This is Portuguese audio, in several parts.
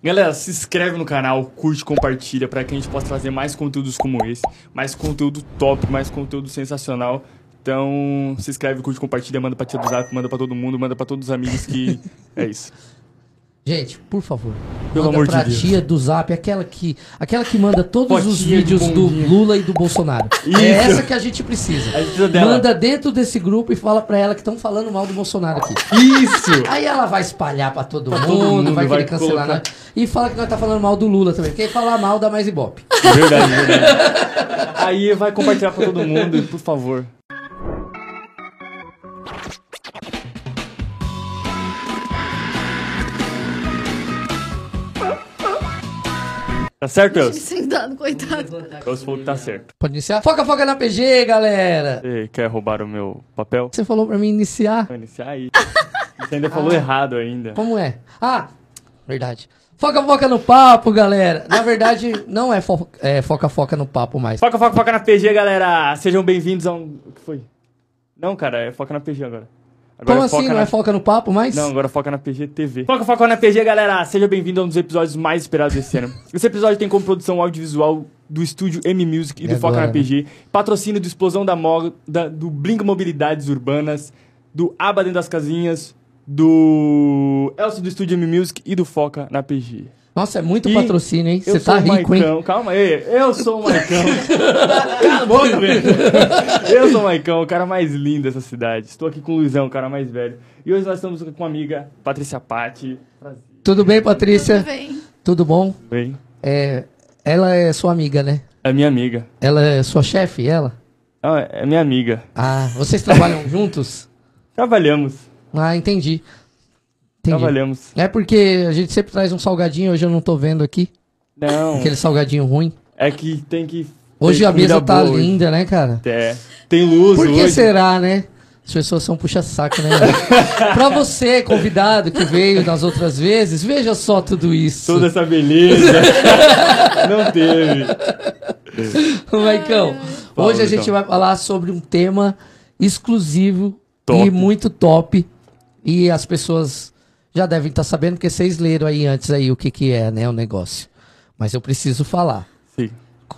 Galera, se inscreve no canal, curte, compartilha para que a gente possa trazer mais conteúdos como esse, mais conteúdo top, mais conteúdo sensacional. Então, se inscreve, curte, compartilha, manda pra tia do Zap, manda pra todo mundo, manda pra todos os amigos que é isso. Gente, por favor. Pelo manda amor de pra Deus. tia do Zap, aquela que, aquela que manda todos Fotinha os de vídeos do. Lula e do Bolsonaro. Isso. É essa que a gente precisa. A gente precisa dela. Manda dentro desse grupo e fala pra ela que estão falando mal do Bolsonaro aqui. Isso! Aí ela vai espalhar pra todo, mundo, todo mundo, vai vai querer cancelar. colocar-? E fala que nós tá falando mal do Lula também. Porque falar mal dá mais ibope. Verdade, verdade. Aí vai compartilhar pra todo mundo, por favor. Tá certo, Deus? Sentado, coitado. Deus falou que tá certo. Pode iniciar? Foca, foca na PG, galera! Você quer roubar o meu papel? Você falou pra mim iniciar. Vou iniciar aí. Você ainda falou errado ainda. Como é? Ah, verdade. Foca, foca no papo, galera. Na verdade, não é, fo- é foca, foca no papo mais. Foca, foca, foca na PG, galera! Sejam bem-vindos a um... O que foi? Não, cara, é foca na PG agora. Agora Como assim? foca Não na... é foca no papo mais? Não, agora foca na PG TV. Foca, foca na PG, galera! Seja bem-vindo a um dos episódios mais esperados desse ano. Esse episódio tem como produção audiovisual do estúdio M Music e, E do Foca agora, na PG, patrocínio do Explosão da Moda, do Blink Mobilidades Urbanas, do Aba Dentro das Casinhas, do Elcio do estúdio M Music e do Foca na PG. Nossa, é muito E patrocínio, hein? Você tá rico, hein? Maicão. Calma aí, eu sou o Maicão. Cala a boca, velho. Eu sou o Maicão, o cara mais lindo dessa cidade. Estou aqui com o Luizão, o cara mais velho. E hoje nós estamos com uma amiga, Patrícia Patti. Prazer. Tudo bem, Patrícia? Tudo bem. Tudo bom? Bem, É, ela é sua amiga, né? é minha amiga. Ela é sua chefe, ela? Ah, é minha amiga. Ah, vocês trabalham juntos? Trabalhamos. Ah, entendi. Entendi. Trabalhamos. É porque a gente sempre traz um salgadinho, hoje eu não tô vendo aqui. Não, Aquele salgadinho ruim. é que tem que. Hoje tem a mesa tá boa hoje. linda, né, cara? É. Tem luz Por que hoje. será, né? As pessoas são puxa-saco, né? pra você, convidado que veio nas outras vezes, veja só tudo isso. Toda essa beleza. Não teve. Maicão, Fala, hoje a gente vai falar sobre um tema exclusivo Top. e muito top. E as pessoas já devem estar sabendo, porque vocês leram aí antes aí o que, que é, né, o negócio. Mas eu preciso falar. Sim.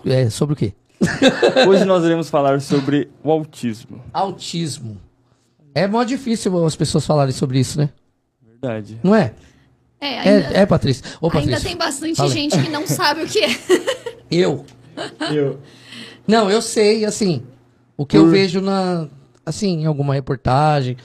É, sobre o quê? Hoje nós iremos falar sobre o autismo. Autismo. É mó difícil as pessoas falarem sobre isso, né? Verdade. Não é? É, ainda, É, é Patrícia. Ô, ainda Patrícia. tem bastante fala aí. gente que não sabe o que é. Eu. Eu. Não, eu sei, assim, o que eu Por- vejo na, assim, em alguma reportagem,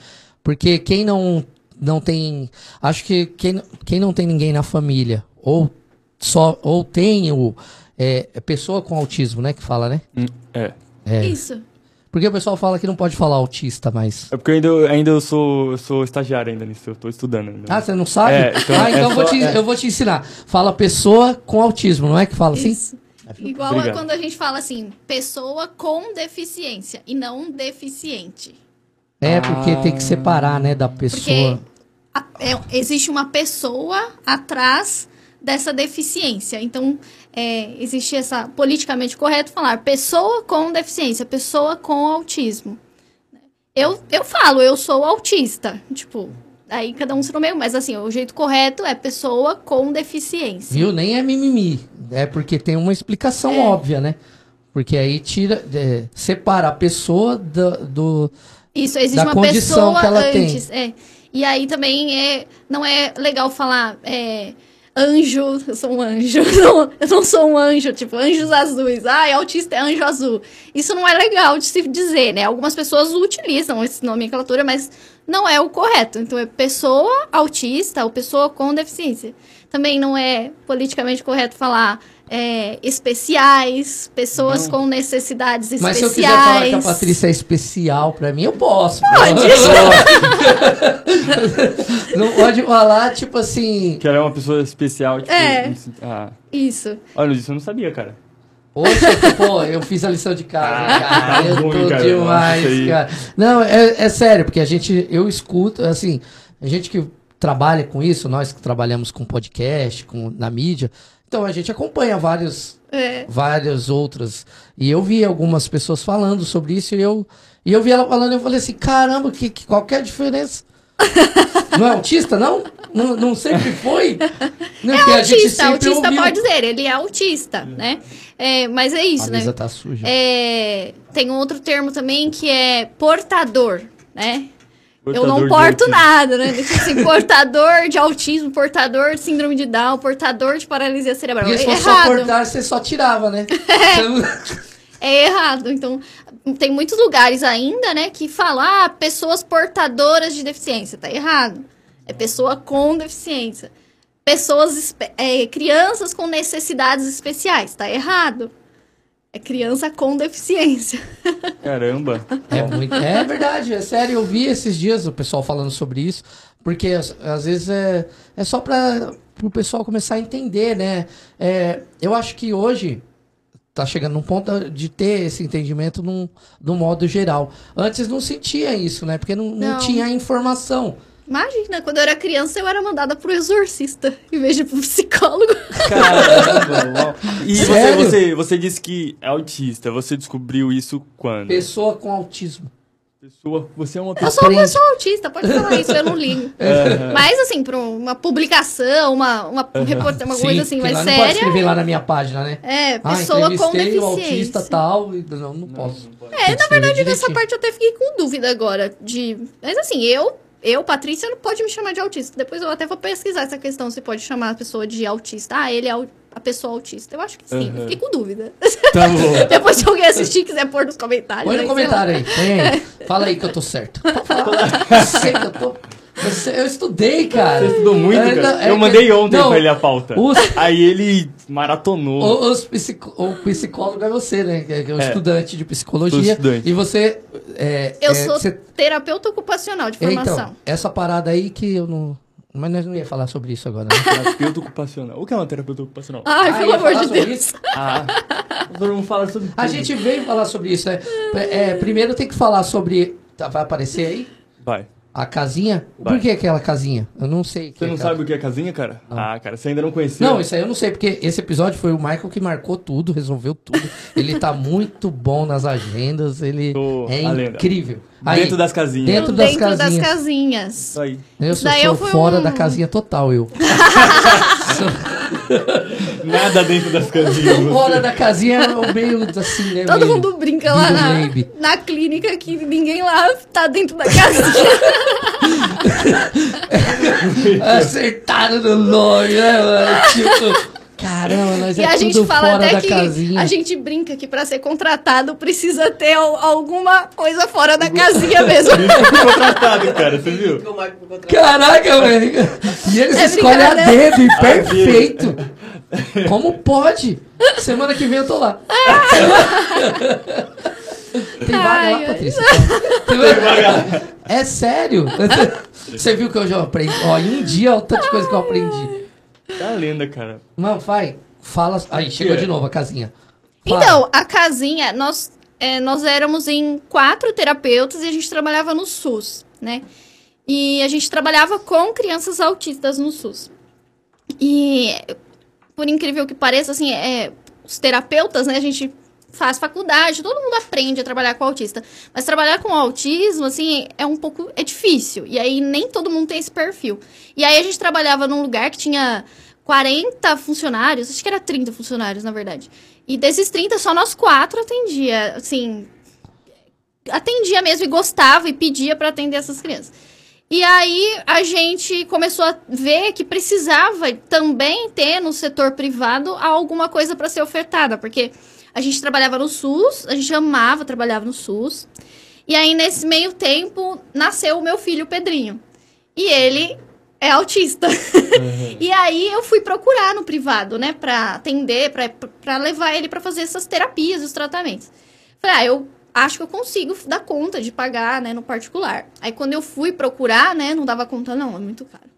porque quem não, não tem, acho que quem, quem não tem ninguém na família, ou só, ou tem o, é, é pessoa com autismo, né, que fala, né? Hum, É. É. Isso. Porque o pessoal fala que não pode falar autista, mas... É porque eu ainda, ainda eu sou, eu sou estagiário ainda nisso, eu tô estudando ainda. Ah, você não sabe? É, então ah, então é eu, vou só- te, é. eu vou te ensinar. Fala pessoa com autismo, não é que fala assim? Isso. Igual a quando a gente fala assim, pessoa com deficiência e não deficiente. É, porque tem que separar, né, da Porque pessoa. a- é- existe uma pessoa atrás dessa deficiência. Então, é, existe essa politicamente correto falar pessoa com deficiência, pessoa com autismo. Eu, eu falo, eu sou autista. Tipo, aí cada um se nomeia, mas assim, o jeito correto é pessoa com deficiência. Viu? Nem é mimimi. É porque tem uma explicação É. óbvia, né? Porque aí tira, é, separa a pessoa do, do- Isso, existe da uma condição pessoa que ela tem. antes. É. E aí também é, não é legal falar é, anjo, eu sou um anjo. Não, eu não sou um anjo, tipo, anjos azuis. Ah, autista é anjo azul. Isso não é legal de se dizer, né? Algumas pessoas utilizam esse nomenclatura, mas não é o correto. Então é pessoa autista ou pessoa com deficiência. Também não é politicamente correto falar é, especiais, pessoas com necessidades Mas especiais. se eu quiser falar que a Patrícia é especial pra mim, eu posso. Pode. Não pode falar, tipo assim. Que ela é uma pessoa especial, tipo. É. Ah. Isso. Olha, isso eu não sabia, cara. Poxa, pô, eu fiz a lição de casa, Ah, cara. tá Eu bom, tô cara. demais, cara. Não, é, é sério, porque a gente, eu escuto, assim, a gente que trabalha com isso, nós que trabalhamos com podcast, com, na mídia, então a gente acompanha vários, É. várias outras. E eu vi algumas pessoas falando sobre isso e eu, e eu vi ela falando e eu falei assim, caramba, que, que, qual que é a diferença? Não é autista, não? Não, não sempre foi? Não, É porque a gente autista, autista ouviu. pode dizer, ele é autista, né? É, mas é isso, A né? mesa tá suja. É, tem um outro termo também que é portador, né? Eu não porto nada, né? Tipo assim, portador de autismo, portador de síndrome de Down, portador de paralisia cerebral. É se fosse só errado. cortar, você só tirava, né? Então, É errado. Então, tem muitos lugares ainda, né, que falam, ah, pessoas portadoras de deficiência. Tá errado. É pessoa com deficiência. Pessoas, é, crianças com necessidades especiais. Tá errado. É criança com deficiência. Caramba. É, muito, é verdade, é sério. Eu vi esses dias o pessoal falando sobre isso, porque às, às vezes é, é só para o pessoal começar a entender, né? É, eu acho que hoje tá chegando num ponto de ter esse entendimento num, um modo geral. Antes não sentia isso, né? Porque não, não Não. tinha informação. Imagina, quando eu era criança, eu era mandada pro exorcista, em vez de pro psicólogo. Caramba. E você, Sério? você, você disse que é autista. Você descobriu isso quando? Pessoa com autismo. Pessoa, você é uma Eu pessoa. sou uma Aprende. pessoa autista, pode falar isso, eu não ligo. Mas, assim, pra uma publicação, uma, uma, reporta- uma coisa assim mais lá Não pode séria, escrever lá na minha página, né? é, Ah, pessoa com entrevistei o autista deficiência. tal. e- Não, não posso. É, na verdade, nessa parte eu até fiquei com dúvida agora. De... Mas assim, eu, eu, Patrícia, não pode me chamar de autista. Depois eu até vou pesquisar essa questão se pode chamar a pessoa de autista. Ah, ele é a pessoa autista. Eu acho que sim. Uhum. Fiquei com dúvida. Tá bom. Depois se alguém assistir e quiser pôr nos comentários. Põe no aí, comentário aí, põe aí. Fala aí que eu tô certo. Eu sei que eu tô. Eu, estudei, cara. Você estudou muito, É, cara. não, é eu mandei ontem não, pra ele a pauta. os- Aí ele maratonou. O, os psico- o psicólogo é você, né? Que é, é o É. estudante de psicologia. estudante. E você. É, Eu é, sou você- terapeuta ocupacional de formação. Então, essa parada aí que eu não. Mas nós não ia falar sobre isso agora, né? Terapeuta ocupacional. O que é uma terapeuta ocupacional? Ai, Ah, pelo amor de Deus. isso? Ah, todo mundo fala sobre A gente veio falar sobre isso, né? Primeiro tem que falar sobre. tá, vai aparecer aí? Vai. A casinha? Vai. Por que aquela casinha? Eu não sei. Você é não aquela- sabe o que é casinha, cara? Ah, cara, você ainda não conhecia. Não, isso aí eu não sei, porque esse episódio foi o Michael que marcou tudo, resolveu tudo. Ele tá muito bom nas agendas, ele Sou é incrível. Aí, Dentro das casinhas. Dentro das Dentro das casinhas. casinhas. Isso aí. eu sou, Daí sou eu fui fora um- da casinha total, eu. Nada dentro das casinhas. fora da casinha é o meio assim, né? Todo meio- mundo brinca lá na, na clínica que ninguém lá tá dentro da casinha. Acertaram no nome, né, mano? Tipo, caramba, nós e é a tudo gente fala fora até que casinha. a gente brinca que pra ser contratado precisa ter al- alguma coisa fora da casinha mesmo. Ficou tratado, cara, você viu? Caraca, velho. E eles É escolhem a dedo, e perfeito. Como pode? Semana que vem eu tô lá. Tem vaga lá. Patrícia? É sério? Você viu que eu já aprendi? Ó, em um dia, olha o tanto de coisa que eu aprendi. Tá lenda, cara. Não, vai. Fala. Aí, chegou de novo a casinha. Fala. Então, a casinha, nós, é, nós éramos em quatro terapeutas e a gente trabalhava no SUS, né? E a gente trabalhava com crianças autistas no SUS. E, por incrível que pareça, assim, é, os terapeutas, né? A gente faz faculdade, todo mundo aprende a trabalhar com autista. Mas trabalhar com autismo, assim, é um pouco... É difícil. E aí, nem todo mundo tem esse perfil. E aí, a gente trabalhava num lugar que tinha 40 funcionários. Acho que era 30 funcionários, na verdade. E desses 30, só nós quatro atendia, assim... Atendia mesmo e gostava e pedia para atender essas crianças. E aí a gente começou a ver que precisava também ter no setor privado alguma coisa para ser ofertada, porque a gente trabalhava no SUS, a gente amava trabalhar no SUS. E aí nesse meio tempo nasceu o meu filho o Pedrinho. E ele é autista. e aí eu fui procurar no privado, né, para atender, para levar ele para fazer essas terapias, os tratamentos. Falei, ah, eu acho que eu consigo dar conta de pagar, né, no particular. Aí quando eu fui procurar, né, não dava conta não, é muito caro.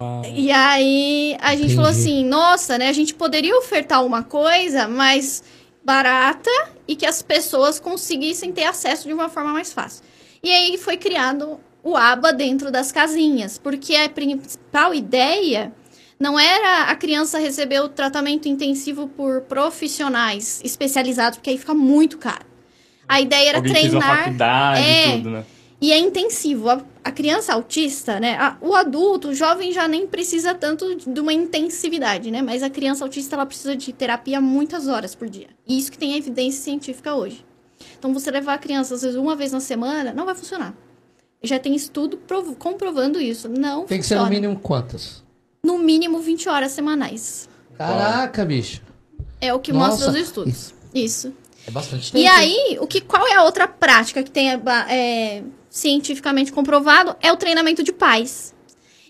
Uau. E aí a gente Entendi. falou assim, nossa, né, a gente poderia ofertar uma coisa mais barata e que as pessoas conseguissem ter acesso de uma forma mais fácil. E aí foi criado o ABA dentro das casinhas, porque a principal ideia não era a criança receber o tratamento intensivo por profissionais especializados, porque aí fica muito caro. A ideia era Alguém fez uma treinar faculdade É. e tudo, né? e é intensivo. A, a criança autista, né? a- o adulto, o jovem já nem precisa tanto de uma intensividade, né? Mas a criança autista, ela precisa de terapia muitas horas por dia. E isso que tem evidência científica hoje. Então, você levar a criança, às vezes, uma vez na semana, não vai funcionar. Já tem estudo prov- comprovando isso. Não Tem que ser no mínimo quantas? No mínimo 20 horas semanais. Caraca, bicho. É o que Nossa, mostra os estudos. Isso. É bastante tempo. E aí, o que, qual é a outra prática que tem é, cientificamente comprovado? É o treinamento de pais.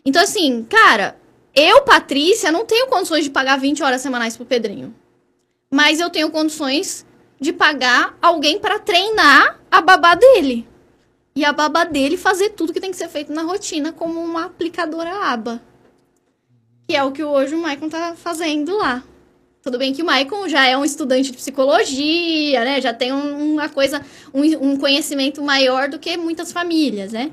Então, assim, cara, eu, Patrícia, não tenho condições de pagar 20 horas semanais pro Pedrinho. Mas eu tenho condições de pagar alguém para treinar a babá dele. E a babá dele fazer tudo que tem que ser feito na rotina, como uma aplicadora aba. Que é o que hoje o Maicon tá fazendo lá. Tudo bem que o Maicon já é um estudante de psicologia, né? Já tem um- uma coisa, um, um conhecimento maior do que muitas famílias, né?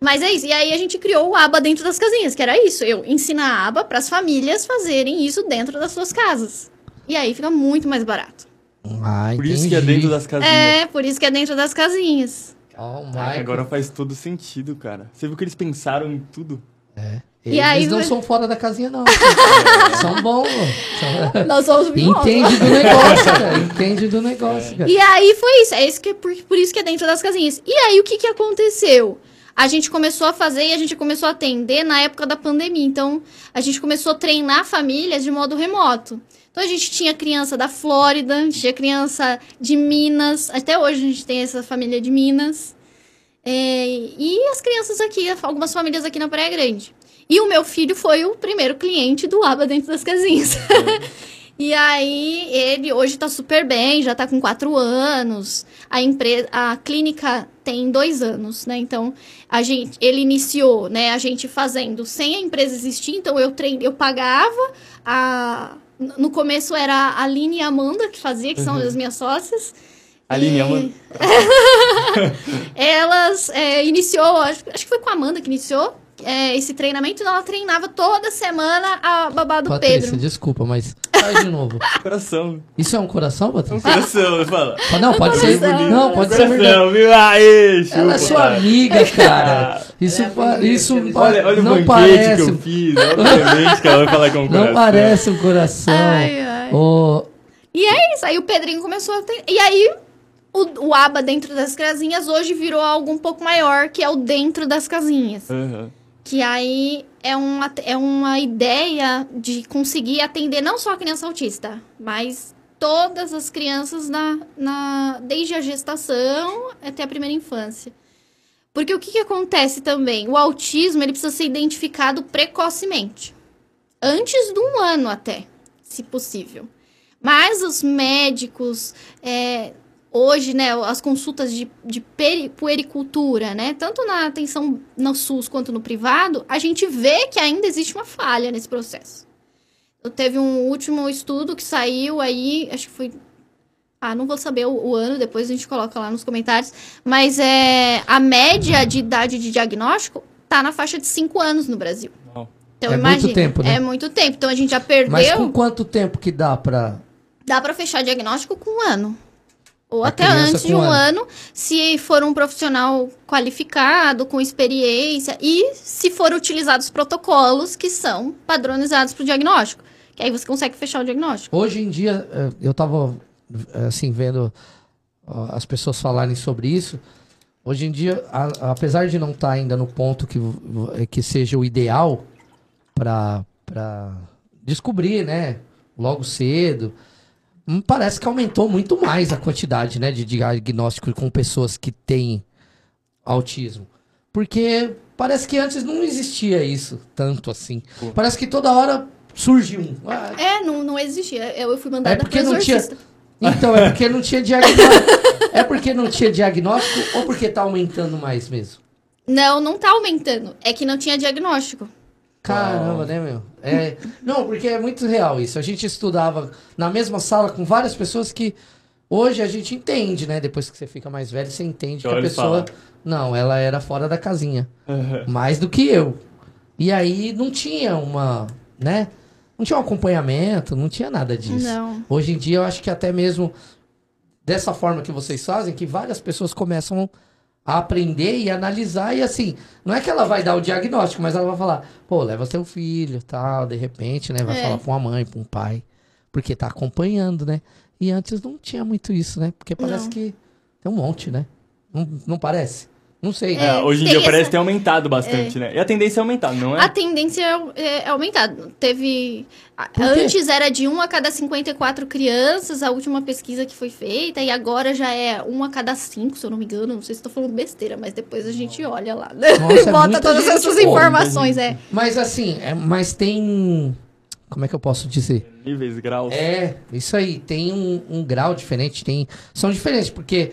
Mas é isso. E aí a gente criou o aba dentro das casinhas, que era isso. Eu ensinar a aba para as famílias fazerem isso dentro das suas casas. E aí fica muito mais barato. Ah, Por isso que é dentro das casinhas. É, por isso que é dentro das casinhas. Ó, o Ah, Michael. agora faz todo sentido, cara. Você viu que eles pensaram em tudo? Eles aí não vai- são fora da casinha, não. são bons. São... Nós somos mimosos. Entende do negócio, cara. Entende do negócio, cara. E aí foi isso. É isso que é por, por isso que é dentro das casinhas. E aí o que, que aconteceu? A gente começou a fazer e a gente começou a atender na época da pandemia. Então, a gente começou a treinar famílias de modo remoto. Então, a gente tinha criança da Flórida, a gente tinha criança de Minas. Até hoje a gente tem essa família de Minas. É, e as crianças aqui, algumas famílias aqui na Praia Grande. E o meu filho foi o primeiro cliente do Aba dentro das casinhas. E aí, ele hoje tá super bem, já tá com quatro anos. A empresa, a clínica tem dois anos, né? Então, a gente, ele iniciou, né? A gente fazendo sem a empresa existir. Então, eu trein, eu pagava a... No começo era a Aline e a Amanda que fazia, que são as minhas sócias. Aline, E Amanda. Elas é, iniciou, acho, acho que foi com a Amanda que iniciou é, esse treinamento. Ela treinava toda semana a babá do Patrícia, Pedro. desculpa, mas faz de novo. Coração. Isso é um coração, Um Patrícia? coração, fala. Não, pode ser. coração. Não, pode ser verdade. Coração, viu? Aê, chupa, Ela é sua amiga, cara. Isso, É primeira isso Olha, olha o não banquete parece, que eu fiz. Obviamente que ela vai falar com o coração. não parece um coração. Ai, ai. Ô, E é isso, aí o Pedrinho começou a ter... E aí, o, o aba dentro das casinhas hoje virou algo um pouco maior, que é o dentro das casinhas. Aham. Que aí é uma, é uma ideia de conseguir atender não só a criança autista, mas todas as crianças na, na, desde a gestação até a primeira infância. Porque o que, que acontece também? O autismo ele precisa ser identificado precocemente. Antes de um ano até, se possível. Mas os médicos, é, hoje, né, as consultas de, de puericultura, né, tanto na atenção no SUS quanto no privado, a gente vê que ainda existe uma falha nesse processo. Eu teve um último estudo que saiu aí, acho que foi. Ah, não vou saber o, o ano, depois a gente coloca lá nos comentários. Mas é a média de idade de diagnóstico tá na faixa de 5 anos no Brasil. Então, É muito imagina, tempo, né? É muito tempo. Então a gente já perdeu. mas com quanto tempo que dá pra. Dá pra fechar diagnóstico com um ano. Ou A até antes de um um ano. se for um profissional qualificado, com experiência, e se for utilizados protocolos que são padronizados para o diagnóstico. Que aí você consegue fechar o diagnóstico. Hoje em dia, eh, eu tava eh, assim, vendo as pessoas falarem sobre isso. Hoje em dia, a- apesar de não estar ainda no ponto que, v- que seja o ideal para descobrir, né? Logo cedo. Hum, Parece que aumentou muito mais a quantidade, né, de diagnóstico com pessoas que têm autismo. Porque parece que antes não existia isso tanto assim. Pô. Parece que toda hora surge um. Ah, É, não, não existia. Eu fui mandada É porque não tinha-. Então, é porque não tinha diagnóstico. é porque não tinha diagnóstico ou porque tá aumentando mais mesmo? Não, não tá aumentando. É que não tinha diagnóstico. Caramba, né, meu? É, não, porque é muito real isso. A gente estudava na mesma sala com várias pessoas que hoje a gente entende, né? Depois que você fica mais velho, você entende que a Olha ele pessoa. falar. Não, ela era fora da casinha. Aham. Mais do que eu. E aí não tinha uma. né? Não tinha um acompanhamento, não tinha nada disso. Não. Hoje em dia, eu acho que até mesmo dessa forma que vocês fazem, que várias pessoas começam a aprender e analisar e assim, não é que ela vai dar o diagnóstico, mas ela vai falar, pô, leva seu filho, tal, de repente, né, vai É. falar com a mãe, com o pai, porque tá acompanhando, né? E antes não tinha muito isso, né? Porque parece Não. que tem um monte, né? Não, não parece? Não sei. É, hoje em dia essa- parece ter aumentado bastante, né? E a tendência é aumentar, não é? A tendência é, é aumentar. Teve. Antes era de 1 a cada 54 crianças, a última pesquisa que foi feita, e agora já é 1 a cada 5, se eu não me engano. Não sei se estou falando besteira, mas depois a gente olha lá. né? Nossa, é Bota todas essas informações, é. Mas assim, é, mas tem. Como é que eu posso dizer? Níveis, graus. É, isso aí, tem um, um grau diferente, tem. São diferentes, porque.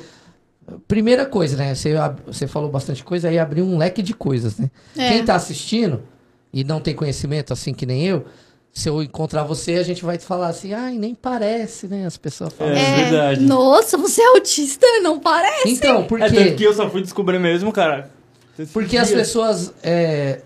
Primeira coisa, né? Você, você falou bastante coisa, aí abriu um leque de coisas, né? É. Quem tá assistindo e não tem conhecimento, assim que nem eu, se eu encontrar você, a gente vai te falar assim, ai, nem parece, né? As pessoas falam. É. assim. verdade. Nossa, você é autista? Não parece. Então, É, porque. tanto que eu só fui descobrir mesmo, cara. Porque as pessoas. é,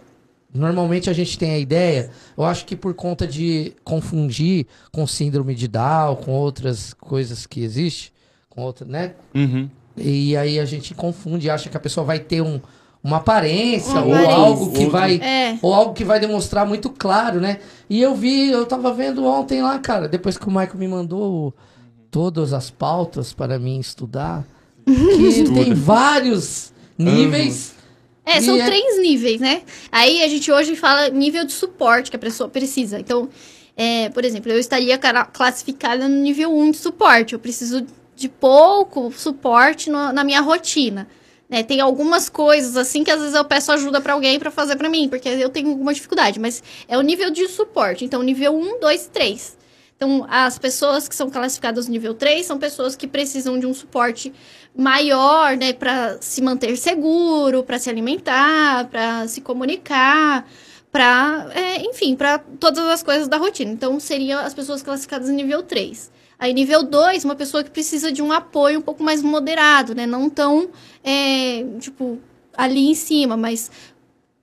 normalmente a gente tem a ideia, eu acho que por conta de confundir com síndrome de Down, com outras coisas que existem, com outra, né? Uhum. E aí a gente confunde, acha que a pessoa vai ter um, uma aparência Uma ou aparência. algo que vai. É. Ou algo que vai demonstrar muito claro, né? E eu vi, eu tava vendo ontem lá, cara, depois que o Michael me mandou todas as pautas para mim estudar, que Estuda. tem vários níveis. É, E são é- três níveis, né? Aí a gente hoje fala nível de suporte que a pessoa precisa. Então, é, por exemplo, eu estaria classificada no nível 1 de suporte. Eu preciso de pouco suporte no- na minha rotina. né? Tem algumas coisas assim que às vezes eu peço ajuda pra alguém pra fazer pra mim, porque eu tenho alguma dificuldade, mas é o nível de suporte. Então, nível 1, 2, 3. Então, as pessoas que são classificadas no nível 3 são pessoas que precisam de um suporte maior, né, para se manter seguro, para se alimentar, para se comunicar, para, enfim, para todas as coisas da rotina. Então, seriam as pessoas classificadas no nível 3. Aí, nível 2, uma pessoa que precisa de um apoio um pouco mais moderado, né? Não tão, é, tipo, ali em cima, mas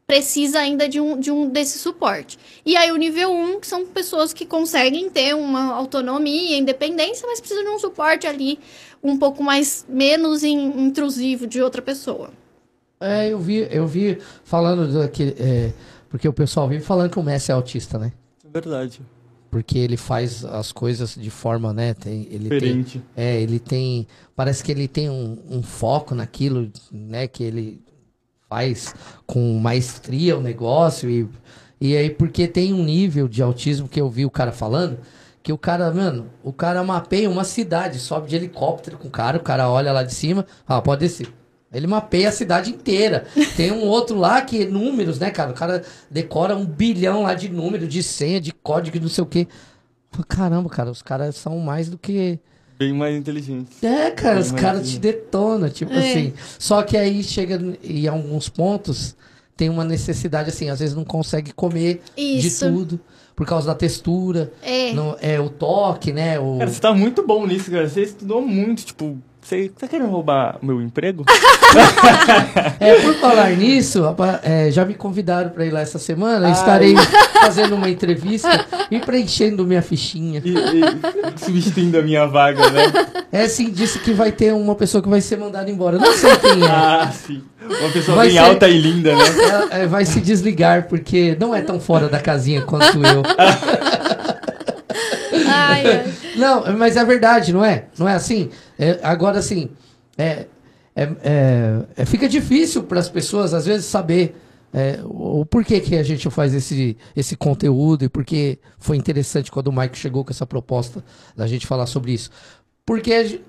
precisa ainda de um, de um desse suporte. E aí o nível 1, que são pessoas que conseguem ter uma autonomia, independência, mas precisam de um suporte ali um pouco mais menos in- intrusivo de outra pessoa. É, eu vi, eu vi falando daquele. É, porque o pessoal vive falando que o Messi é autista, né? É verdade. Porque ele faz as coisas de forma, né? Tem, ele tem, Diferente. é, ele tem. Parece que ele tem um, um foco naquilo, né? Que ele faz com maestria o negócio. E, e aí, porque tem um nível de autismo que eu vi o cara falando. Que o cara, mano, o cara mapeia uma cidade, sobe de helicóptero com o cara, o cara olha lá de cima, ah, pode descer. Ele mapeia a cidade inteira. Tem um outro lá que números, né, cara? O cara decora um bilhão lá de número, de senha, de código, não sei o quê. Caramba, cara, os caras são mais do que. Bem mais inteligente. É, cara, os Mas, caras te detonam, tipo É. assim. Só que aí chega em alguns pontos, tem uma necessidade, assim, às vezes não consegue comer Isso. de tudo, por causa da textura, É. não, é o toque, né? O... Cara, você tá muito bom nisso, cara. Você estudou muito, tipo... Você tá querendo roubar meu emprego? É, por falar nisso, é, já me convidaram pra ir lá essa semana. Ai. Estarei fazendo uma entrevista e preenchendo minha fichinha. E, e substituindo a minha vaga, né? É assim, disse que vai ter uma pessoa que vai ser mandada embora. Não sei quem é. Ah, sim. Uma pessoa Vai bem ser- alta e linda, né? Ela, é, vai se desligar porque não é tão fora da casinha quanto eu. Não, mas é verdade, não é? Não é assim? É, agora, assim, é, é, é- é- fica difícil para as pessoas, às vezes, saber é, o, porquê que a gente faz esse, esse conteúdo e porque foi interessante quando o Mike chegou com essa proposta da gente falar sobre isso. Porque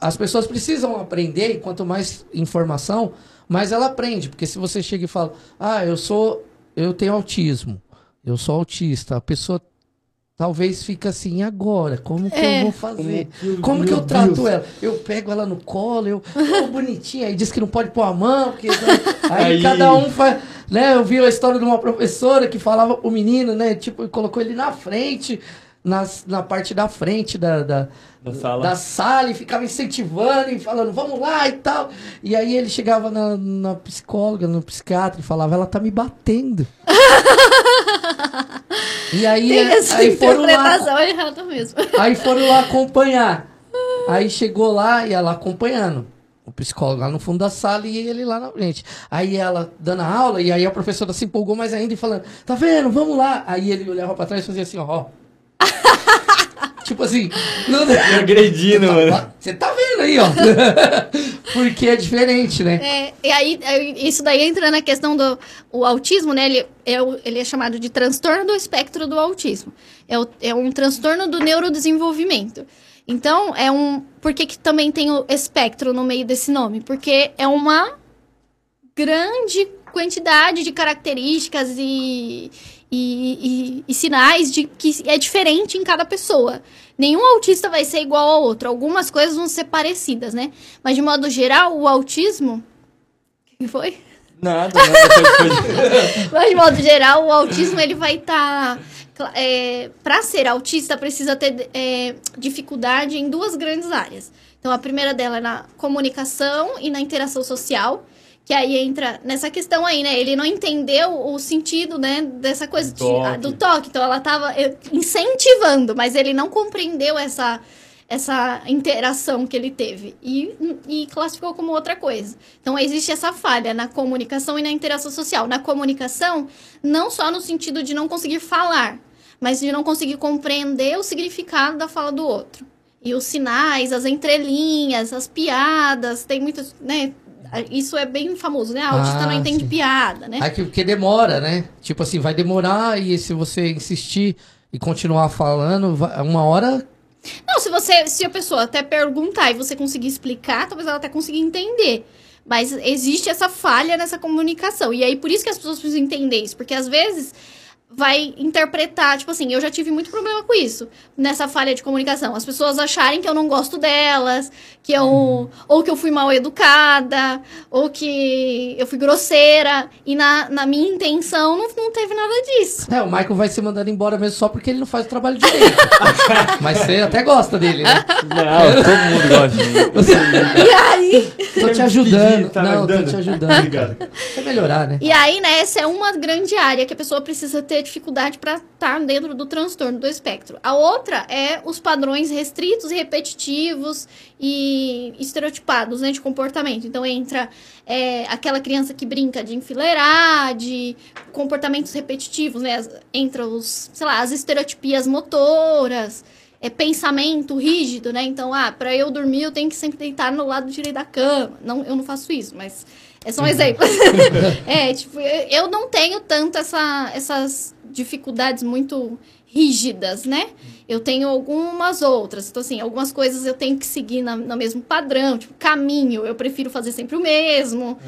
as pessoas precisam aprender e quanto mais informação, mais ela aprende. Porque se você chega e fala, ah, eu sou, eu tenho autismo, eu sou autista, a pessoa talvez fica assim, "E agora, como que É. eu vou fazer? Como que- Como que meu eu trato Deus. ela? Eu pego ela no colo, eu, oh, bonitinha, aí diz que não pode pôr a mão, porque aí, Aí- cada um faz, né? Eu vi a história de uma professora que falava o menino, né? Tipo, colocou ele na frente, nas, na parte da frente da, da, Da sala. da sala e ficava incentivando e falando, vamos lá e tal. E aí ele chegava na, na psicóloga, no psiquiatra e falava, ela tá me batendo. e aí, Tem essa aí foram lá interpretação errada mesmo. Aí foram lá acompanhar. Aí chegou lá e ela acompanhando. o psicólogo lá no fundo da sala e ele lá na frente. Aí ela dando a aula, e aí a professora se empolgou mais ainda e falando, tá vendo, vamos lá. Aí ele olhava pra trás e fazia assim, ó. ó. tipo assim, não, Me agredindo, Tá- mano. Você tá vendo aí, ó. Porque é diferente, né? É, e aí, aí, isso daí entra na questão do o autismo, né? Ele é, ele é chamado de transtorno do espectro do autismo. É, o- é um transtorno do neurodesenvolvimento. Então, é um. Por que, que também tem o espectro no meio desse nome? Porque é uma grande quantidade de características e, e, e- e sinais de que é diferente em cada pessoa. Nenhum autista vai ser igual ao outro. Algumas coisas vão ser parecidas, né? Mas de modo geral, o autismo. O que foi? Nada, nada. Mas de modo geral, o autismo ele vai estar. para ser autista, precisa ter é, dificuldade em duas grandes áreas. Então, a primeira dela é na comunicação e na interação social. Que aí entra nessa questão aí, né? Ele não entendeu o sentido, né, dessa coisa Do de- toque. ah, do toque. Então, ela estava incentivando, mas ele não compreendeu essa, essa interação que ele teve e, e classificou como outra coisa. Então, existe essa falha na comunicação e na interação social. Na comunicação, não só no sentido de não conseguir falar, mas de não conseguir compreender o significado da fala do outro. E os sinais, as entrelinhas, as piadas, tem muitas, né? Isso é bem famoso, né? A autista Ah, não entende sim. piada, né? Aí que- porque demora, né? Tipo assim, vai demorar e se você insistir e continuar falando, uma hora. Não, se você, se a pessoa até perguntar e você conseguir explicar, talvez ela até consiga entender. Mas existe essa falha nessa comunicação. E aí, por isso que as pessoas precisam entender isso. Porque às vezes vai interpretar, tipo assim, eu já tive muito problema com isso, nessa falha de comunicação. As pessoas acharem que eu não gosto delas, que eu. Ou que eu fui mal educada, ou que eu fui grosseira. E na, na minha intenção não, não teve nada disso. É, o Michael vai ser mandado embora mesmo só porque ele não faz o trabalho direito. Mas você até gosta dele, né? Não, todo mundo gosta de mim. Você- E aí. Tô te ajudando. Tá me não, tô te ajudando. Obrigado. Pra melhorar, né? E aí, né, essa é uma grande área que a pessoa precisa ter dificuldade para estar dentro do transtorno do espectro. A outra é os padrões restritos repetitivos e estereotipados, né, de comportamento. Então, entra é, aquela criança que brinca de enfileirar, de comportamentos repetitivos, né, entra os, sei lá, as estereotipias motoras, é pensamento rígido, né? Então, ah, para eu dormir eu tenho que sempre deitar no lado direito da cama. Não, eu não faço isso, mas é só um exemplo. é, tipo, eu não tenho tanto essa, essas dificuldades muito rígidas, né? Eu tenho algumas outras. Então, assim, algumas coisas eu tenho que seguir na, no mesmo padrão, tipo, caminho, eu prefiro fazer sempre o mesmo.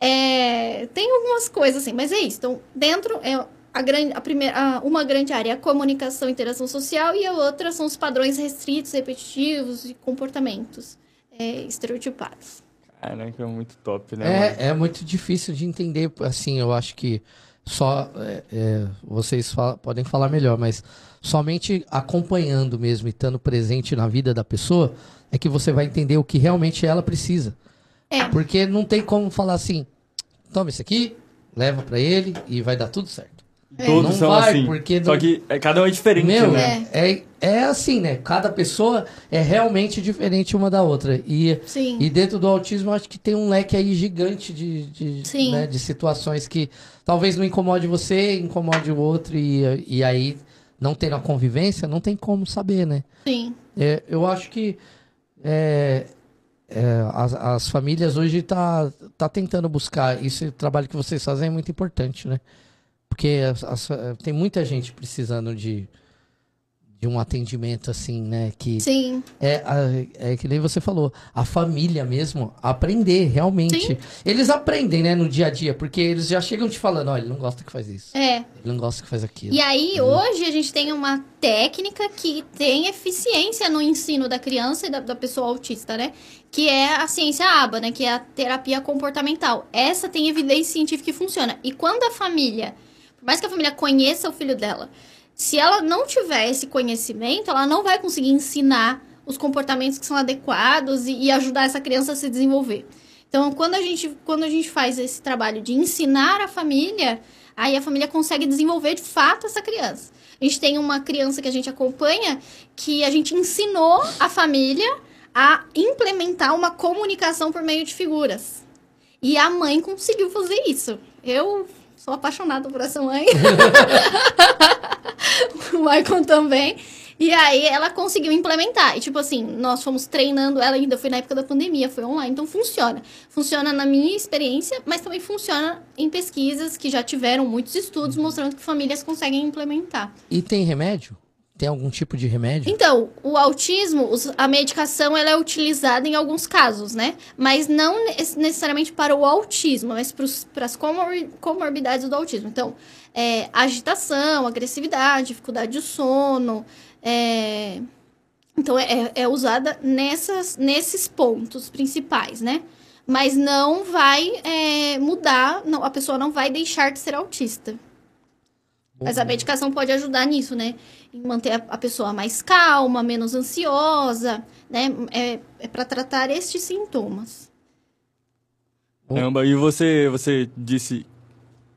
É, tem algumas coisas assim, mas é isso. Então, dentro é a grande, a primeira, a- uma grande área é a comunicação e interação social e a outra são os padrões restritos, repetitivos e comportamentos é, estereotipados. Caraca, é muito top, né? É, é muito difícil de entender, assim, eu acho que só é, é, vocês podem falar melhor, mas somente acompanhando mesmo e estando presente na vida da pessoa é que você vai entender o que realmente ela precisa. É. Porque não tem como falar assim, toma isso aqui, leva pra ele e vai dar tudo certo. Todos Não são vai, assim. porque Só não- que é, cada um é diferente, Meu, né? é, é assim, né? Cada pessoa é realmente diferente uma da outra. E Sim. e dentro do autismo, eu acho que tem um leque aí gigante de, de, né, de situações que talvez não incomode você, incomode o outro, e, e aí, não tendo a convivência, não tem como saber, né? Sim. É, eu acho que é, é, as, as famílias hoje tá, tá tentando buscar. Esse trabalho que vocês fazem é muito importante, né? Porque as- as- tem muita gente precisando de, de um atendimento assim, né? Que Sim. é, a- é que nem você falou, a família mesmo, aprender realmente. Eles aprendem, né, no dia a dia, porque eles já chegam te falando, olha, ele não gosta que faz isso, É. ele não gosta que faz aquilo. E aí, hoje, a gente tem uma técnica que tem eficiência no ensino da criança e da, da pessoa autista, né? Que é a ciência ABA, né? Que é a terapia comportamental. Essa tem evidência científica que funciona. E quando a família, mais que a família conheça o filho dela, se ela não tiver esse conhecimento, ela não vai conseguir ensinar os comportamentos que são adequados e, e ajudar essa criança a se desenvolver. Então, quando a gente, quando a gente faz esse trabalho de ensinar a família, aí a família consegue desenvolver de fato essa criança. A gente tem uma criança que a gente acompanha que a gente ensinou a família a implementar uma comunicação por meio de figuras. E a mãe conseguiu fazer isso. Eu sou apaixonada por essa mãe. o Michael também. E aí ela conseguiu implementar. E tipo assim, nós fomos treinando ela ainda, foi na época da pandemia, foi online, então funciona. Funciona na minha experiência, mas também funciona em pesquisas que já tiveram muitos estudos mostrando que famílias conseguem implementar. E tem remédio? Tem algum tipo de remédio? Então, o autismo, a medicação ela é utilizada em alguns casos, né? Mas não ne- necessariamente para o autismo, mas para as comor comorbidades do autismo. Então, é, agitação, agressividade, dificuldade de sono. é, Então, é, é usada nessas, nesses pontos principais, né? Mas não vai é, mudar, não, a pessoa não vai deixar de ser autista. Mas a medicação pode ajudar nisso, né? Em manter a, pessoa mais calma, menos ansiosa, né? É, é para tratar estes sintomas. Caramba, e você, você disse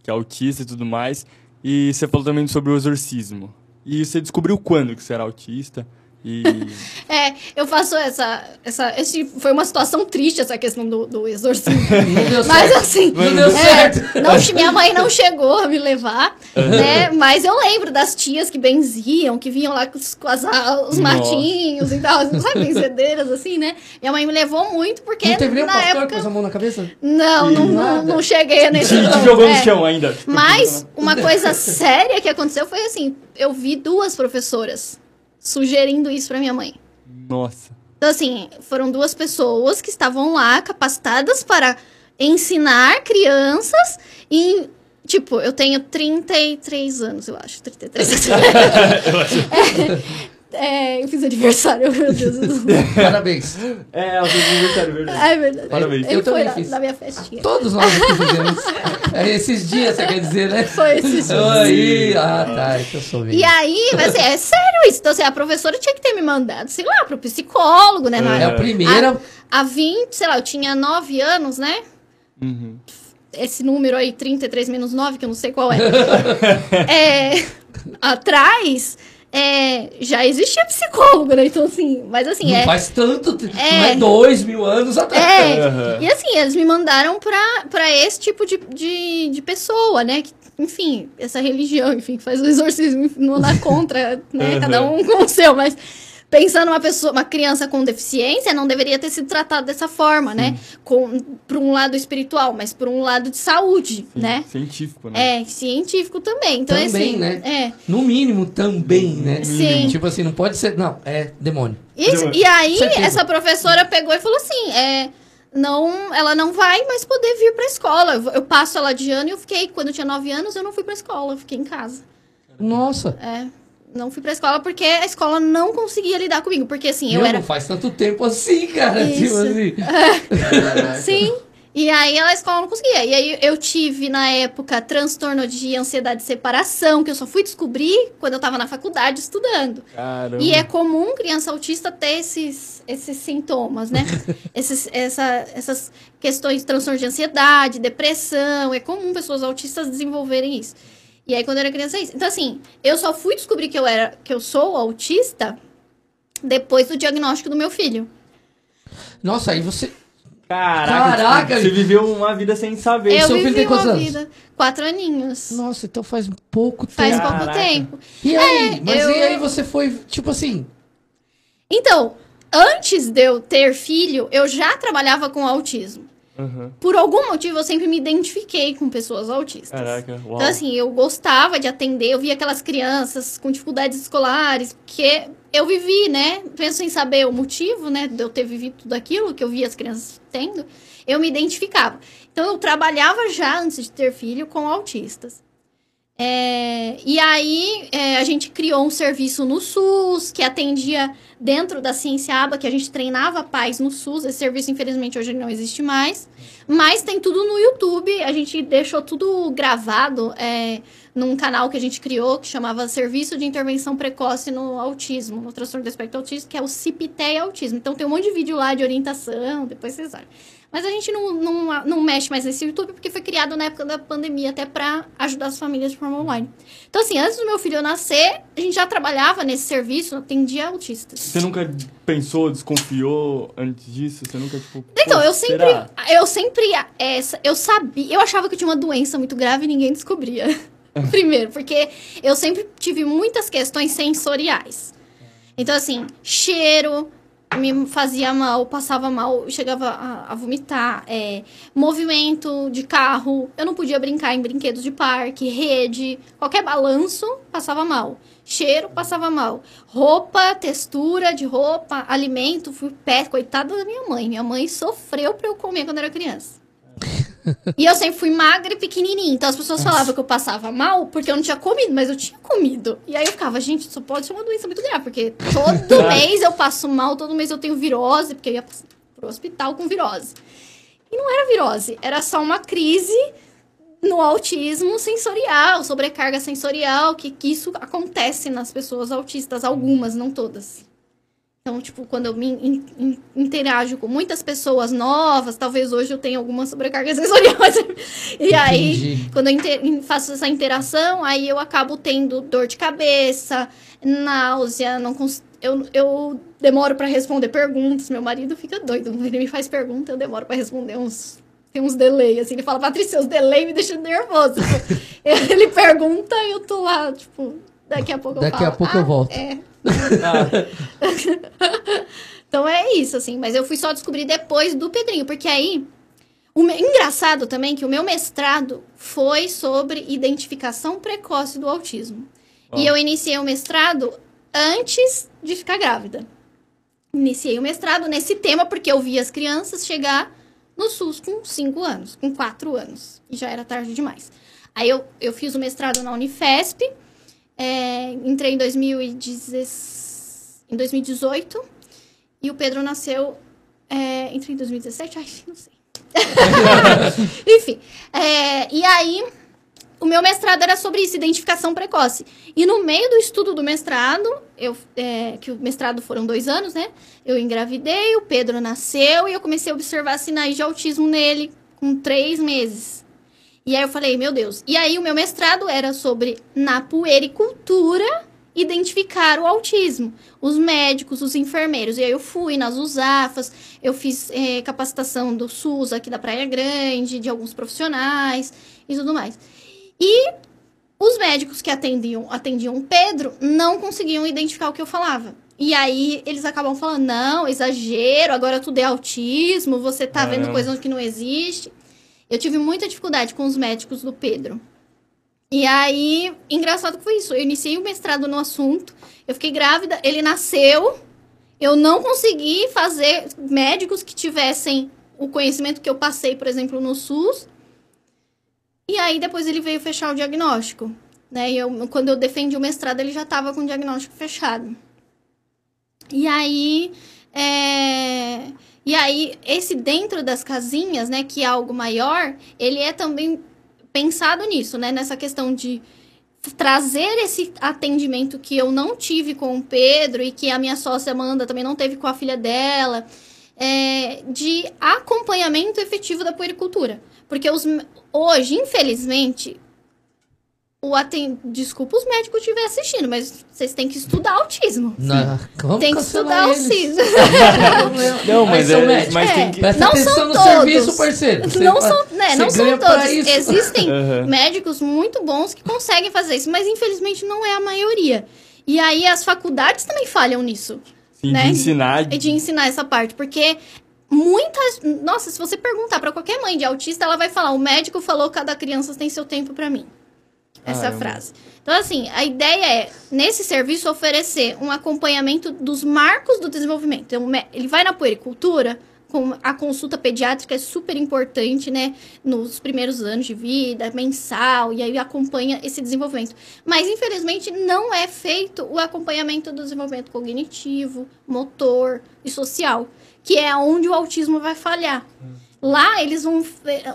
que é autista e tudo mais, e você falou também sobre o exorcismo. E você descobriu quando que você era autista? E. É, eu faço essa. essa esse, foi uma situação triste essa questão do, do exorcismo. Mas certo. assim, Não deu é, certo. não minha mãe não chegou a me levar, né? Mas eu lembro das tias que benziam, que vinham lá com os, com as- os Nossa. matinhos e tal, sabe, benzedeiras assim, né? Minha mãe me levou muito porque Não teve pastor época com a mão na cabeça? não, não, não, não cheguei nesse Te, jogou é. no chão ainda. Mas uma coisa séria que aconteceu foi assim, eu vi duas professoras sugerindo isso pra minha mãe. Nossa. Então, assim, foram duas pessoas que estavam lá capacitadas para ensinar crianças e. Tipo, eu tenho 33 anos, eu acho. 33 anos. é, é, eu fiz aniversário, meu Deus do céu. Parabéns. É, o seu aniversário, verdade. É verdade. Parabéns. Ele Eu também na, fiz. na minha festinha. Todos nós aqui fizemos. É esses dias, você quer dizer, né? Foi esses dias. Aí, ah, tá, é que eu sou velho. E aí, mas assim, é sério isso. Então, assim, a professora tinha que ter me mandado, sei lá, pro psicólogo, né? na- É a primeira. Há 20, sei lá, eu tinha 9 anos, né? Uhum. Esse número aí, 33 menos 9, que eu não sei qual é. é atrás, é, já existia psicólogo, né? Então, assim, mas assim, não é. faz tanto. tempo, Não É. é dois mil anos atrás. É, Aham. e assim, eles me mandaram pra, pra esse tipo de, de, de pessoa, né? Que, enfim, essa religião, enfim, que faz o exorcismo, não dá contra, né? Aham. Cada um com o seu, mas pensando uma pessoa, uma criança com deficiência, não deveria ter sido tratada dessa forma, né? Com, por um lado espiritual, mas por um lado de saúde, né? Científico, né? É, científico também. Então, Também, assim, né? É. No mínimo, também, né? Sim. Tipo assim, não pode ser. Não, é demônio. Isso, e aí, Certeza. essa professora pegou e falou assim: é, não, ela não vai mais poder vir pra escola. Eu, eu passo ela de ano e eu fiquei, quando eu tinha 9 anos, eu não fui pra escola, eu fiquei em casa. Nossa. É, não fui pra escola porque a escola não conseguia lidar comigo. Porque assim, eu era. Não faz tanto tempo assim, cara. Isso. Tipo assim. Sim. E aí a escola não conseguia. E aí eu tive, na época, transtorno de ansiedade de separação, que eu só fui descobrir quando eu tava na faculdade estudando. Caramba. E é comum criança autista ter esses, esses sintomas, né? esses, essa, essas questões de transtorno de ansiedade, depressão. É comum pessoas autistas desenvolverem isso. E aí, quando eu era criança, é isso. Então, assim, eu só fui descobrir que eu, era, que eu sou autista depois do diagnóstico do meu filho. Nossa, aí você. Caraca, Caraca, você viveu uma vida sem saber. eu seu filho vivi tem quantos uma anos? vida... Quatro aninhos. Nossa, então faz pouco Faz tempo. pouco Caraca. tempo. E aí? Mas eu- e aí você foi, tipo assim. Então, antes de eu ter filho, eu já trabalhava com autismo. Aham. Por algum motivo, eu sempre me identifiquei com pessoas autistas. Caraca, uau. Então, assim, eu gostava de atender, eu via aquelas crianças com dificuldades escolares, porque eu vivi, né? Penso em saber o motivo, né, de eu ter vivido tudo aquilo que eu via as crianças tendo, eu me identificava. Então, eu trabalhava já antes de ter filho com autistas. É, e aí, é, a gente criou um serviço no SUS que atendia dentro da Ciência Aba, que a gente treinava pais no SUS. Esse serviço, infelizmente, hoje não existe mais. Mas tem tudo no YouTube. A gente deixou tudo gravado é, num canal que a gente criou, que chamava Serviço de Intervenção Precoce no Autismo, no transtorno do espectro autista, que é o CIPTE Autismo. Então tem um monte de vídeo lá de orientação, depois vocês olham. Mas a gente não, não, não mexe mais nesse YouTube porque foi criado na época da pandemia até para ajudar as famílias de forma online. Então, assim, antes do meu filho nascer, a gente já trabalhava nesse serviço, atendia autistas. Você nunca pensou, desconfiou antes disso? Você nunca, tipo. Então, eu sempre, será? eu sempre, essa, eu sabia, eu achava que eu tinha uma doença muito grave e ninguém descobria. Primeiro, porque eu sempre tive muitas questões sensoriais. Então, assim, cheiro me fazia mal, passava mal, chegava a, a vomitar, é, movimento de carro, eu não podia brincar em brinquedos de parque, rede, qualquer balanço, passava mal. Cheiro, passava mal. Roupa, textura de roupa, alimento, fui pé, coitada da minha mãe. Minha mãe sofreu pra eu comer quando era criança. E eu sempre fui magra e pequenininha. Então as pessoas falavam que eu passava mal porque eu não tinha comido, mas eu tinha comido. E aí eu ficava, gente, isso pode ser uma doença muito grave, porque todo mês eu passo mal, todo mês eu tenho virose, porque eu ia pro hospital com virose. E não era virose, era só uma crise no autismo sensorial, sobrecarga sensorial, que, que isso acontece nas pessoas autistas, algumas, não todas. Então, tipo, quando eu me in- in- interajo com muitas pessoas novas, talvez hoje eu tenha alguma sobrecarga sensorial. e aí, Entendi. quando eu inte- faço essa interação, aí eu acabo tendo dor de cabeça, náusea, não cons... eu, eu demoro pra responder perguntas. Meu marido fica doido. Ele me faz pergunta, eu demoro pra responder uns. Tem uns delay, assim. Ele fala, Patrícia, os delay me deixam nervoso. Ele pergunta e eu tô lá, tipo, daqui a pouco eu Daqui a pouco eu "Ah, volto." É. Ah, Então é isso, assim. Mas eu fui só descobrir depois do Pedrinho, porque aí. O me- engraçado também que o meu mestrado foi sobre identificação precoce do autismo. E eu iniciei o mestrado antes de ficar grávida. Iniciei o mestrado nesse tema porque eu vi as crianças chegar no SUS com 5 anos, com 4 anos. E já era tarde demais. Aí eu, eu fiz o mestrado na Unifesp, é, entrei em, 2010 em 2018 e o Pedro nasceu é, entre em 2017, ai, não sei. Enfim, é, e aí o meu mestrado era sobre isso, identificação precoce. E no meio do estudo do mestrado, eu, é, que o mestrado foram dois anos, né? Eu engravidei, o Pedro nasceu e eu comecei a observar sinais de autismo nele com três meses. E aí eu falei, meu Deus. E aí o meu mestrado era sobre, na puericultura, identificar o autismo. Os médicos, os enfermeiros. E aí eu fui nas USAFAs, eu fiz eh, capacitação do SUS aqui da Praia Grande, de alguns profissionais e tudo mais. E os médicos que atendiam, atendiam o Pedro não conseguiam identificar o que eu falava. E aí eles acabam falando, não, exagero, agora tudo é autismo, você tá vendo Caramba. coisa que não existe. Eu tive muita dificuldade com os médicos do Pedro. E aí, engraçado que foi isso. Eu iniciei o mestrado no assunto, eu fiquei grávida, ele nasceu, eu não consegui fazer médicos que tivessem o conhecimento que eu passei, por exemplo, no SUS. E aí depois ele veio fechar o diagnóstico. Né? E eu, quando eu defendi o mestrado, ele já estava com o diagnóstico fechado. E aí. é, E aí, esse dentro das casinhas, né, que é algo maior, ele é também pensado nisso, né? Nessa questão de trazer esse atendimento que eu não tive com o Pedro e que a minha sócia Amanda também não teve com a filha dela, é, de acompanhamento efetivo da puericultura. Porque os, hoje, infelizmente, o aten... desculpa os médicos que estiverem assistindo, mas vocês têm que estudar autismo. Vamos Tem que estudar eles. autismo. Não, mas, é, médicos. mas É. tem que. Presta Não atenção são no todos. serviço, parceiro. Você não são, né, não são todos. Existem Aham. médicos muito bons que conseguem fazer isso, mas infelizmente não é a maioria. E aí as faculdades também falham nisso, Sim, né? de ensinar. e de ensinar essa parte, porque muitas, nossa, se você perguntar pra qualquer mãe de autista, ela vai falar: "O médico falou que cada criança tem seu tempo pra mim". Essa Caramba. frase. Então, assim, a ideia é, nesse serviço, oferecer um acompanhamento dos marcos do desenvolvimento. Então, ele vai na puericultura, com a consulta pediátrica é super importante, né? Nos primeiros anos de vida, mensal, e aí acompanha esse desenvolvimento. Mas, infelizmente, não é feito o acompanhamento do desenvolvimento cognitivo, motor e social, que é onde o autismo vai falhar. Lá eles vão.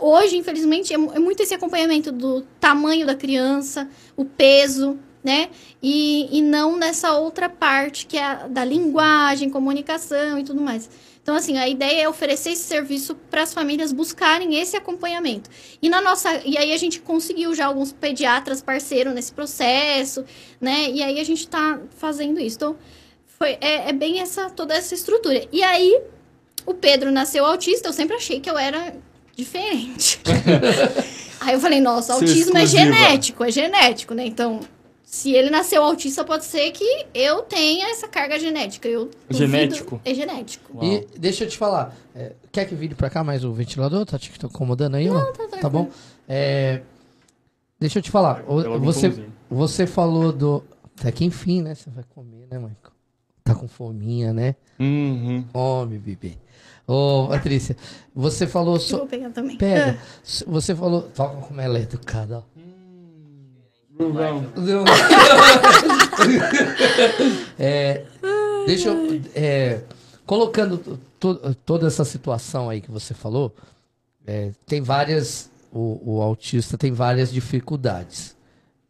Hoje, infelizmente, é é muito esse acompanhamento do tamanho da criança, o peso, né? E, e não nessa outra parte que é a da linguagem, comunicação e tudo mais. Então, assim, a ideia é oferecer esse serviço para as famílias buscarem esse acompanhamento. E na nossa. E aí a gente conseguiu já alguns pediatras parceiros nesse processo, né? E aí a gente está fazendo isso. Então, foi, é, é bem essa toda essa estrutura. E aí, o Pedro nasceu autista, eu sempre achei que eu era diferente. aí eu falei, nossa, Ser autismo é genético, é genético, né? Então, se ele nasceu autista, pode ser que eu tenha essa carga genética. Eu duvido- Genético? É genético. Uau. E deixa eu te falar, é, quer que vire pra cá mais o ventilador? Tá te tá incomodando aí? Não, tá tá, tranquilo. bom? É, deixa eu te falar, um você, você falou do... Até que enfim, né? Você vai comer, né, mãe? Tá com fominha, né? Uhum. Come, bebê. Ô, Patrícia, você falou... Eu So... vou pegar também. Pega. S- Você falou... Toca como ela é educada, ó. Brugão. É, deixa eu. é, colocando to- to- toda essa situação aí que você falou, é, tem várias. O, o autista tem várias dificuldades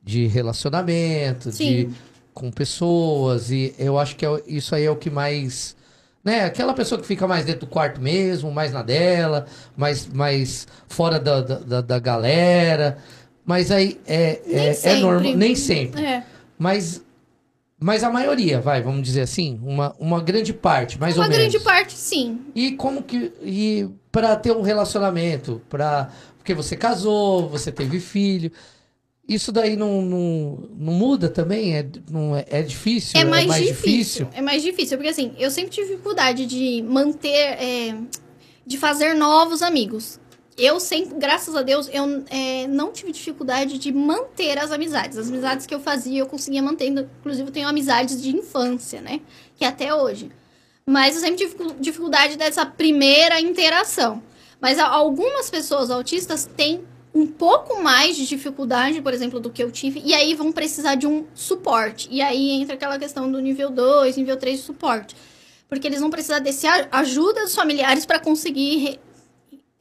de relacionamento, de, com pessoas, e eu acho que é- isso aí é o que mais. Né, aquela pessoa que fica mais dentro do quarto mesmo, mais na dela, mais, mais fora da, da, da- galera. Mas aí é, é, é normal. Nem sempre. É. Mas, mas a maioria, vai, vamos dizer assim, uma, uma grande parte, mais Uma ou menos. grande parte, sim. E como que e para ter um relacionamento, para porque você casou, você teve filho, isso daí não, não, não muda também? É, não é, é difícil? É mais, difícil. difícil? É mais difícil, porque assim, eu sempre tive dificuldade de manter, é, de fazer novos amigos. Eu sempre, graças a Deus, eu é, não tive dificuldade de manter as amizades. As amizades que eu fazia, eu conseguia manter. Inclusive, eu tenho amizades de infância, né? Que é até hoje. Mas eu sempre tive dificuldade dessa primeira interação. Mas algumas pessoas autistas têm um pouco mais de dificuldade, por exemplo, do que eu tive, e aí vão precisar de um suporte. E aí entra aquela questão do nível 2, nível 3 de suporte. Porque eles vão precisar desse ajuda dos familiares para conseguir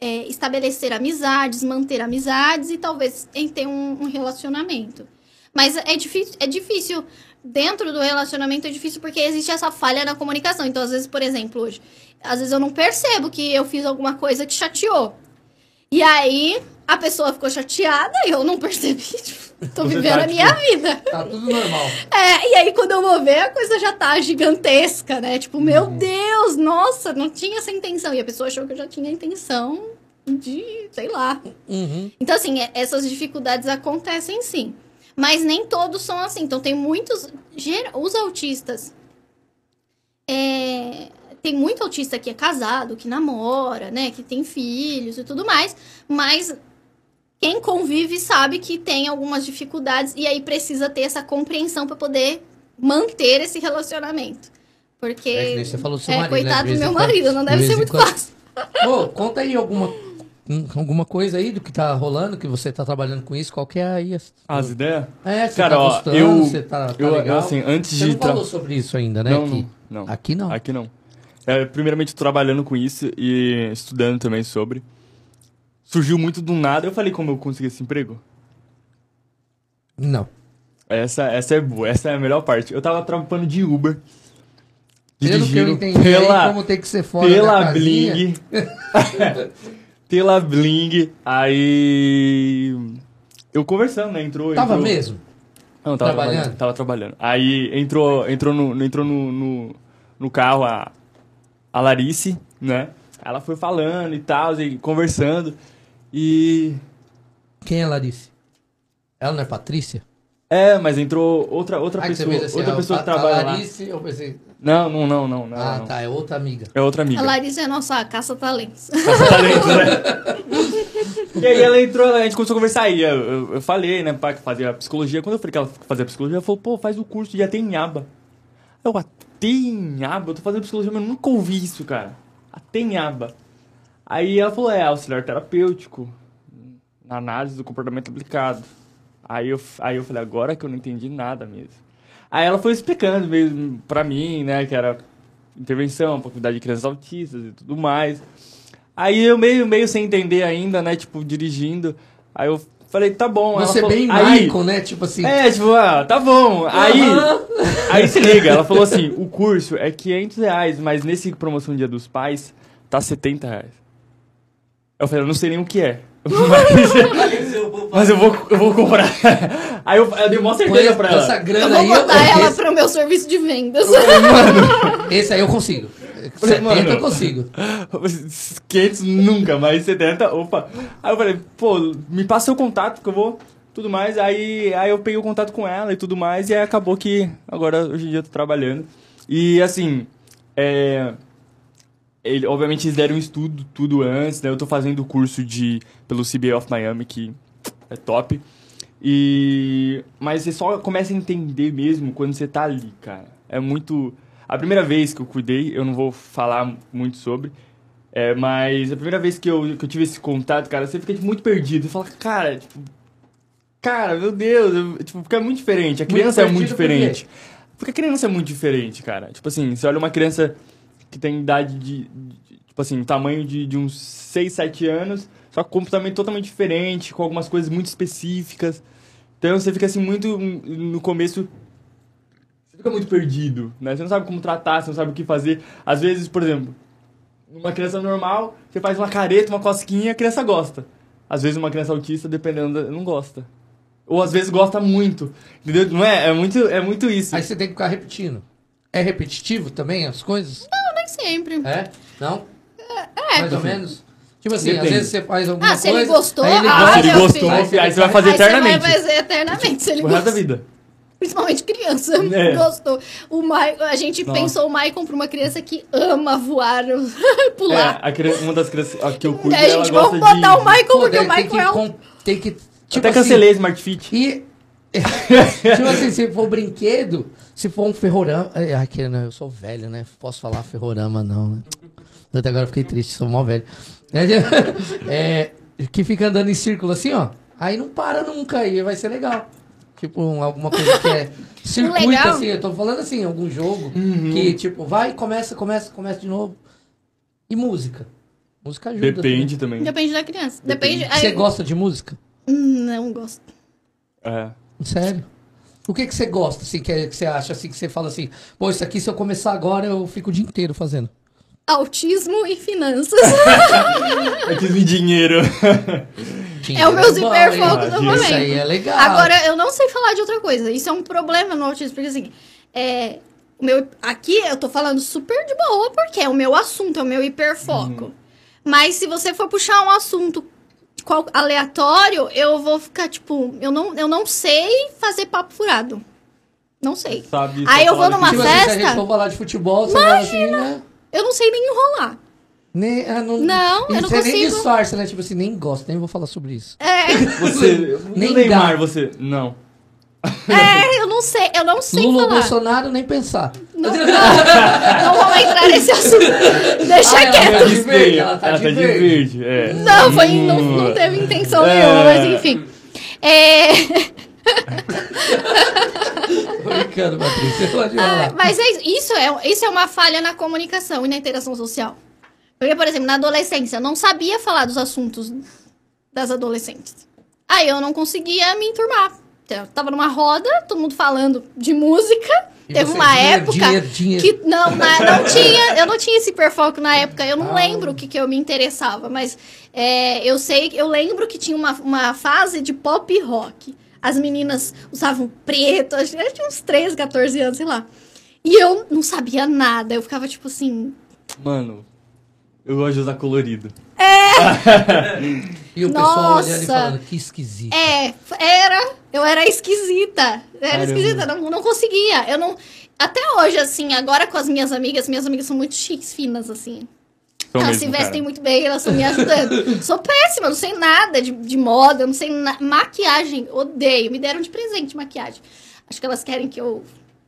é, estabelecer amizades, manter amizades e talvez em ter um, um relacionamento. Mas é difícil, é difícil. Dentro do relacionamento é difícil porque existe essa falha na comunicação. Então, às vezes, por exemplo, hoje, às vezes eu não percebo que eu fiz alguma coisa que chateou. E aí a pessoa ficou chateada e eu não percebi. Tipo, tô Você vivendo tá, a minha vida. Tá tudo normal. É, e aí quando eu vou ver, a coisa já tá gigantesca, né? Tipo, meu Uhum. Deus, nossa, não tinha essa intenção. E a pessoa achou que eu já tinha a intenção de, sei lá. Uhum. Então, assim, é- essas dificuldades acontecem sim. Mas nem todos são assim. Então, tem muitos. Os autistas. é, tem muito autista que é casado, que namora, né? Que tem filhos e tudo mais. Mas quem convive sabe que tem algumas dificuldades e aí precisa ter essa compreensão para poder manter esse relacionamento. Porque. É você falou do seu é, marido, né? coitado vez do meu quando- marido, não de deve ser muito quando- fácil. Ô, conta aí alguma, alguma coisa aí do que tá rolando, que você tá trabalhando com isso, qual que é aí? as- As ideias? É, você Cara, tá ó, gostando, eu- você tá, tá eu, legal. eu, assim, antes você de... não tra- falou sobre isso ainda, né? Não, aqui. não, não. Aqui não. Aqui não. É, primeiramente, trabalhando com isso e estudando também sobre. Surgiu muito do nada. Eu falei como eu consegui esse emprego. Não. Essa, essa é boa, essa é a melhor parte. Eu tava trampando de Uber. Pelo que eu entendi pela, como tem que ser fora pela da. Bling. pela Bling. Aí. Eu conversando, né? Entrou. Tava entrou- mesmo? Não, tava Trabalhando? trabalhando. Tava trabalhando. Aí entrou, entrou, no, entrou no, no, no carro a, a Larice, né? Ela foi falando e tal, e conversando. E. Quem é Larice? Ela não é Patrícia? É, mas entrou outra, outra Ah, pessoa. assim, outra a- pessoa a, que trabalha a lá. Larice, eu pensei... Não, não, não, não. não, ah, não. tá, é outra amiga. É outra amiga. A Larissa é a nossa caça-talentos. Talento, né? e aí ela entrou, a gente começou a conversar aí. Eu, eu, eu falei, né, pá, que fazia psicologia. Quando eu falei que ela fazia psicologia, ela falou, pô, faz o curso de Atenhaba. Eu, Atenhaba? Eu tô fazendo psicologia, mas eu nunca ouvi isso, cara. Atenhaba. Aí ela falou, é, auxiliar terapêutico na análise do comportamento aplicado. Aí eu, aí eu falei, agora que eu não entendi nada mesmo. Aí ela foi explicando mesmo pra mim, né, que era intervenção, pra cuidar de crianças autistas e tudo mais. Aí eu meio, meio sem entender ainda, né, tipo, dirigindo. Aí eu Falei, tá bom. Você falou- bem aí, Michael, né? Tipo assim. É, tipo, ah, tá bom. Aí, aí se liga, ela falou assim, o curso é 500 reais, mas nesse promoção Dia dos Pais, tá 70 reais. Eu falei, eu não sei nem o que é. Mas, mas eu, vou, eu vou comprar. Aí eu, eu dei mó certeza pra essa ela. Eu grana vou aí. botar eu- ela esse, pro meu serviço de vendas. esse aí eu consigo. Falei, 70 mano. eu consigo. 500 nunca, mas 70, opa. Aí eu falei, pô, me passa seu contato que eu vou, tudo mais. Aí, aí eu peguei o contato com ela e tudo mais, e aí acabou que agora, hoje em dia, eu tô trabalhando. E assim, é. Ele, obviamente eles deram um estudo tudo antes, né? Eu tô fazendo o curso de pelo CBA of Miami, que é top. E mas você só começa a entender mesmo quando você tá ali, cara. É muito a primeira vez que eu cuidei, eu não vou falar muito sobre, é, mas a primeira vez que eu, que eu tive esse contato, cara, você fica tipo, muito perdido. Você fala, cara, tipo, cara, meu Deus, eu- tipo, fica muito diferente. A Muito criança é muito por quê? diferente. Porque a criança é muito diferente, cara. Tipo assim, você olha uma criança que tem idade de, de- tipo assim, tamanho de, de uns 6, 7 anos, só que comportamento totalmente diferente, com algumas coisas muito específicas. Então você fica assim muito no começo você fica muito perdido, né? Você não sabe como tratar, você não sabe o que fazer. Às vezes, por exemplo, uma criança normal, você faz uma careta, uma cosquinha, a criança gosta. Às vezes uma criança autista, dependendo, da- não gosta. Ou às vezes gosta muito. Entendeu? Não é? É muito, é muito isso. Aí você tem que ficar repetindo. É repetitivo também as coisas? Sempre. É? Não? É. Mais ou menos? Tipo assim, Depende. às vezes você faz alguma Ah, se coisa... ele gostou, aí ele ah, gosta. Se ele gostou, aí você vai fazer Aí você eternamente. vai fazer eternamente, se ele O resto da gostou. vida. Principalmente criança. É. Gostou. O Mai, a gente Nossa. pensou o Maicon pra uma criança que ama voar, É, pular. a criança, uma das crianças a que eu cuido, e aí a ela gente, gosta vamos botar de... o Maicon Pô, porque o que, é o... com- tem que... Tipo Até assim, cancelei a Smart Fit. E. tipo assim, se for brinquedo, se for um ferrorama. Ai, que não, eu sou velho, né? Posso falar ferrorama, não, né? Até agora eu fiquei triste, sou mó velho. É, que fica andando em círculo assim, ó. Aí não para nunca, aí vai ser legal. Tipo, um- alguma coisa que é circuito Legal. assim, eu tô falando assim, algum jogo Uhum. que, tipo, vai, começa, começa, começa de novo. E música. Música ajuda. Depende também. Depende da criança. Depende... também. Você aí- gosta de música? Hum, Não gosto. É. Sério? O que que você gosta, assim, que, é- que você acha, assim, que você fala assim, pô, isso aqui se eu começar agora, eu fico o dia inteiro fazendo. Autismo e finanças. Eu quis me dinheiro. É o meu hiperfoco hein? do momento. Isso aí é legal. Agora, eu não sei falar de outra coisa. Isso é um problema no autismo, porque assim, é, o meu, aqui eu tô falando super de boa, porque é o meu assunto, é o meu hiperfoco. Mas se você for puxar um assunto qual- aleatório, eu vou ficar, tipo, eu não, eu não sei fazer papo furado. Não sei. Sabe? Aí eu vou numa assim, se a festa? gente for falar de futebol, você fala assim, né? Eu não sei nem enrolar. Nem, ah, não, Não, eu não você nem consigo. disfarça, né? Tipo assim, nem gosta, nem vou falar sobre isso. É, Você. Nem Nem Neymar, dá. você. Não. É, eu não sei, eu não sei Lula falar. Bolsonaro, nem pensar. Não, não, não vamos entrar nesse assunto. Deixa Ah, ela quieto. tá de verde, ela tá de verde. verde. É. Não, foi, não, não teve intenção É. nenhuma, mas enfim. É, brincando, Patrícia, ah, falar. mas é, isso, é, isso é uma falha na comunicação e na interação social. Porque, por exemplo, na adolescência, eu não sabia falar dos assuntos das adolescentes. Aí eu não conseguia me enturmar. Eu tava numa roda, todo mundo falando de música. E Teve você, uma dinheiro, época dinheiro, dinheiro. que não, na- não tinha, eu não tinha esse hiperfoco na época. Eu não Ah. lembro o que, que eu me interessava, mas é, eu sei, eu lembro que tinha uma, uma fase de pop rock. As meninas usavam preto, acho que eu tinha uns 13, 14 anos, sei lá. E eu não sabia nada. Eu ficava tipo assim, Mano, eu gosto de usar colorido. E o pessoal olhando e Nossa. falando, que esquisito. É, era. Eu era esquisita. Eu era Caramba. esquisita, não, não conseguia. Eu não. Até hoje, assim, agora com as minhas amigas, minhas amigas são muito chiques, finas, assim. Sou elas mesmo, se vestem cara. muito bem, elas estão me ajudando. Sou péssima, não sei nada de, de moda, não sei na... maquiagem, odeio. Me deram de presente maquiagem. Acho que elas querem que eu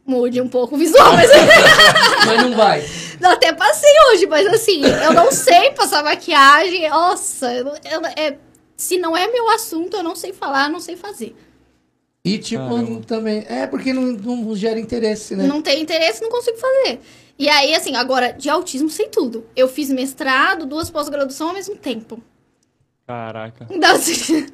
mude um pouco o visual, mas Mas não vai. eu até passei hoje, mas assim, eu não sei passar maquiagem. Nossa, eu, eu- é, se não é meu assunto, eu não sei falar, não sei fazer. E tipo, Caramba. também. É porque não, não gera interesse, né? Não tem interesse, não consigo fazer. E aí, assim, agora, de autismo, sei tudo. Eu fiz mestrado, duas pós-graduação ao mesmo tempo. Caraca. Então, assim,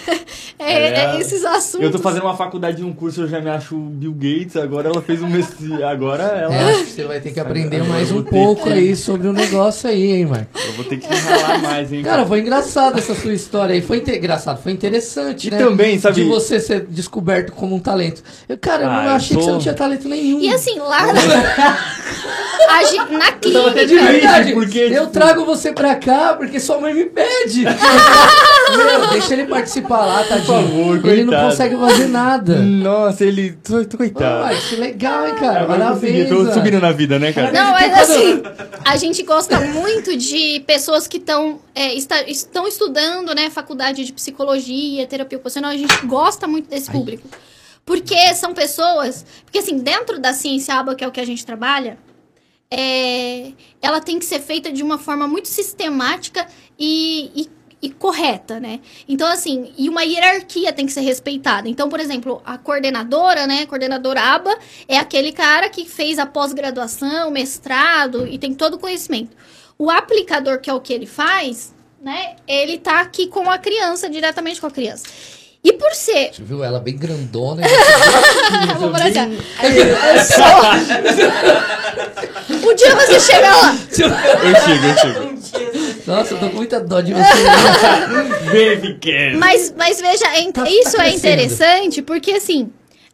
é, É. é esses assuntos. Eu tô fazendo uma faculdade de um curso, eu já me acho Bill Gates, agora ela fez um mestre. Agora ela. É, acho que você vai ter que aprender mais eu um pouco que- aí sobre o negócio aí, hein, Marco? Eu vou ter que ralar mais, hein? Cara, foi engraçado essa sua história aí. Foi inte- engraçado, foi interessante, E né? também, sabe- De você ser descoberto como um talento. Eu, cara, eu Ah, não eu achei que você não tinha talento nenhum. E assim, lá a gen- na tava até clínica. de. Verdade, porque, eu tipo- trago você pra cá porque sua mãe me pede. Meu, deixa ele participar lá, tadinho. favor, ele não coitado. consegue fazer nada. Nossa, ele. Tô, tô coitado. que legal, hein, cara. Eu consegui, Parabéns. tô subindo na vida, né, cara? Não, mas assim, a gente gosta muito de pessoas que estão estão estudando, né, faculdade de psicologia, terapia ocupacional, a gente gosta muito desse público. Porque são pessoas, porque assim, dentro da ciência aba, que é o que a gente trabalha, é, ela tem que ser feita de uma forma muito sistemática e, e, e correta, né? Então, assim, e uma hierarquia tem que ser respeitada. Então, por exemplo, a coordenadora, né? Coordenadora aba é aquele cara que fez a pós-graduação, mestrado e tem todo o conhecimento. O aplicador, que é o que ele faz, né? Ele tá aqui com a criança, diretamente com a criança. E por ser Você viu ela bem grandona. vou parar assim. Eu sou. Um dia você chega lá. Eu chego, eu chego. Nossa, eu tô com muita dó de você. Mas, mas veja, é Tá- tá isso é crescendo. interessante porque assim.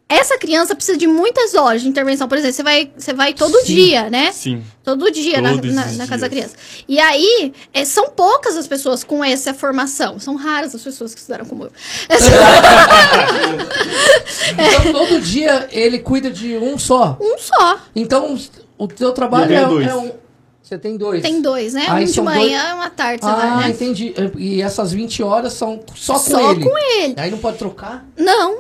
Essa criança precisa de muitas horas de intervenção. Por exemplo, você vai, você vai todo Sim. dia, né? Sim. Todo dia na, na, na casa da criança. E aí, é, são poucas as pessoas com essa formação. São raras as pessoas que estudaram como eu. Então todo dia ele cuida de um só. um só. Então o teu trabalho é, é um. Você tem dois. Tem dois, né? Aí um de manhã e uma tarde, você Ah, vai, né? entendi. E essas 20 horas são só com Só ele. com ele. Aí não pode trocar? Não,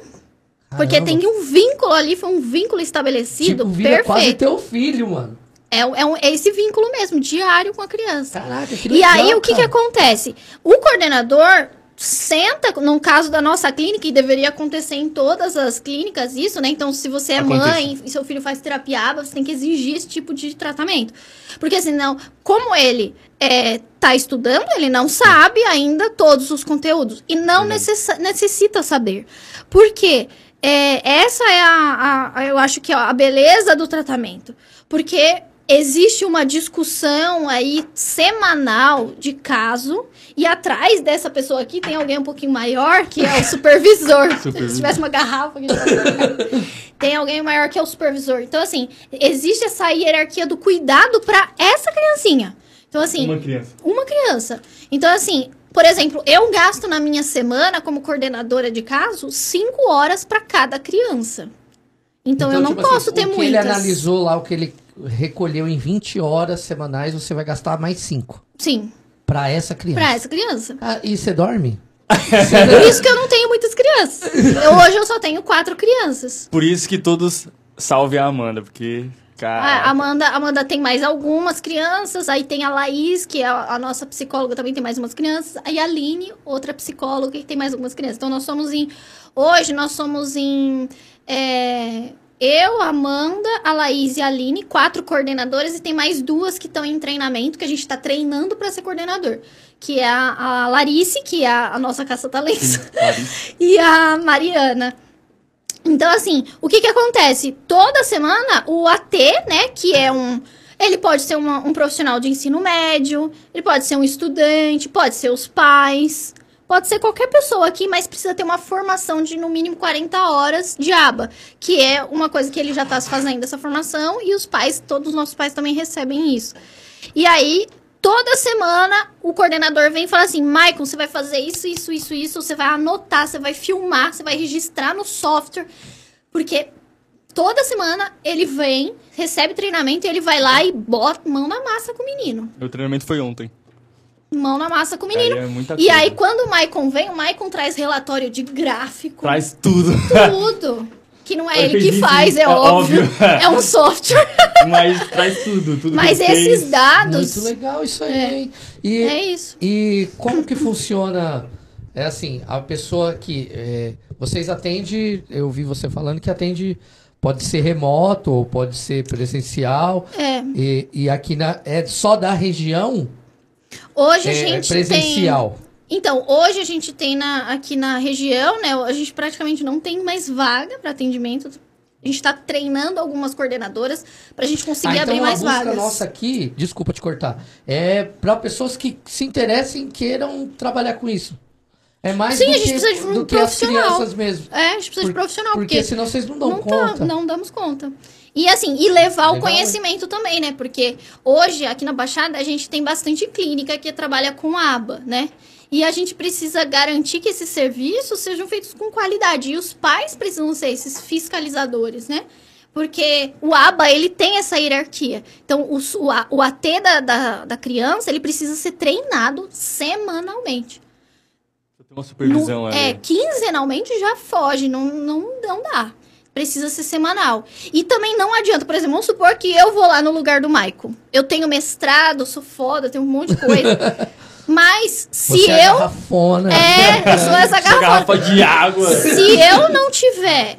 porque Caramba. tem um vínculo ali, foi um vínculo estabelecido Tipo, vira quase perfeito. teu filho, mano. É, é, um- é esse vínculo mesmo, diário com a criança. Caraca, que E legal, aí, o que, que acontece? O coordenador senta, no caso da nossa clínica, e deveria acontecer em todas as clínicas isso, né? Então, se você é Acontece. mãe e seu filho faz terapia aba, você tem que exigir esse tipo de tratamento. Porque senão, como ele é, tá estudando, ele não sabe ainda todos os conteúdos. E não necessa- necessita saber. Por quê? É, essa é a, a- eu acho que é a beleza do tratamento. Porque existe uma discussão aí semanal de caso e atrás dessa pessoa aqui tem alguém um pouquinho maior que é o supervisor. Supervisor. Se tivesse uma garrafa aqui, tem alguém maior que é o supervisor. Então assim, existe essa hierarquia do cuidado para essa criancinha. Então assim, Uma criança. uma criança. Então, assim, por exemplo, eu gasto na minha semana, como coordenadora de caso, cinco horas para cada criança. Então, eu não tipo assim, posso ter o que muitas. ele analisou lá, o que ele recolheu em 20 horas semanais, você vai gastar mais 5 Sim, pra essa criança. para essa criança. Ah, e você dorme? Por isso que eu não tenho muitas crianças. Eu, hoje eu só tenho quatro crianças. Por isso que todos salvem a Amanda, porque. A Cara. Amanda, Amanda tem mais algumas crianças, aí tem a Laís, que é a, a nossa psicóloga, também tem mais umas crianças, aí a Aline, outra psicóloga, que tem mais algumas crianças. Então nós somos em. Hoje nós somos em. é, eu, a Amanda, a Laís e a Aline, quatro coordenadoras, e tem mais duas que estão em treinamento, que a gente está treinando para ser coordenador. Que é a, a Larice, que é a, a nossa caça-talentos, e a Mariana. Então, assim, o que que acontece? Toda semana, o AT, né, que é um... Ele pode ser uma- um profissional de ensino médio, ele pode ser um estudante, pode ser os pais, pode ser qualquer pessoa aqui, mas precisa ter uma formação de no mínimo 40 horas de aba, que é uma coisa que ele já está fazendo essa formação e os pais, todos os nossos pais também recebem isso. E aí, toda semana, o coordenador vem e fala assim: Maicon, você vai fazer isso, isso, isso, isso, você vai anotar, você vai filmar, você vai registrar no software. Porque toda semana ele vem, recebe treinamento e ele vai lá e bota mão na massa com o menino. Meu treinamento foi ontem. Mão na massa com o menino. Aí é E aí, quando o Maicon vem, o Maicon traz relatório de gráfico, Traz tudo. tudo. Que não é Ele ele que faz, é, é óbvio. óbvio. É um software. Mas traz tudo. tudo Mas esses fez. dados. Muito legal isso aí, É. hein? E, É isso. E como que funciona? É assim, a pessoa que é, vocês atendem, eu vi você falando que atende, pode ser remoto ou pode ser presencial. É. E, e aqui na, é só da região Hoje a é, gente presencial. tem. Então, hoje a gente tem na, aqui na região, né? A gente praticamente não tem mais vaga para atendimento. A gente está treinando algumas coordenadoras para a gente conseguir Ah, então abrir a mais busca vagas. nossa aqui, desculpa te cortar, é para pessoas que se interessem e queiram trabalhar com isso. É mais Sim, do a gente que, precisa de um do que as crianças mesmo. É, a gente precisa de Por- profissional, Porque, porque, senão vocês não dão não, tá- conta. não damos conta. E assim, e levar o Legal, conhecimento também, né? Porque hoje, aqui na Baixada, a gente tem bastante clínica que trabalha com aba, né? E a gente precisa garantir que esses serviços sejam feitos com qualidade. E os pais precisam ser esses fiscalizadores, né? Porque o ABA, ele tem essa hierarquia. Então, o, o, o AT da, da, da criança, ele precisa ser treinado semanalmente. Uma supervisão No- é, quinzenalmente já foge, não, não, não dá. Precisa ser semanal. E também não adianta, por exemplo, vamos supor que eu vou lá no lugar do Michael. Eu tenho mestrado, sou foda, tenho um monte de coisa. Mas se Você é eu. garrafona. É, eu sou essa Essa garrafa. garrafa de água. Se eu não tiver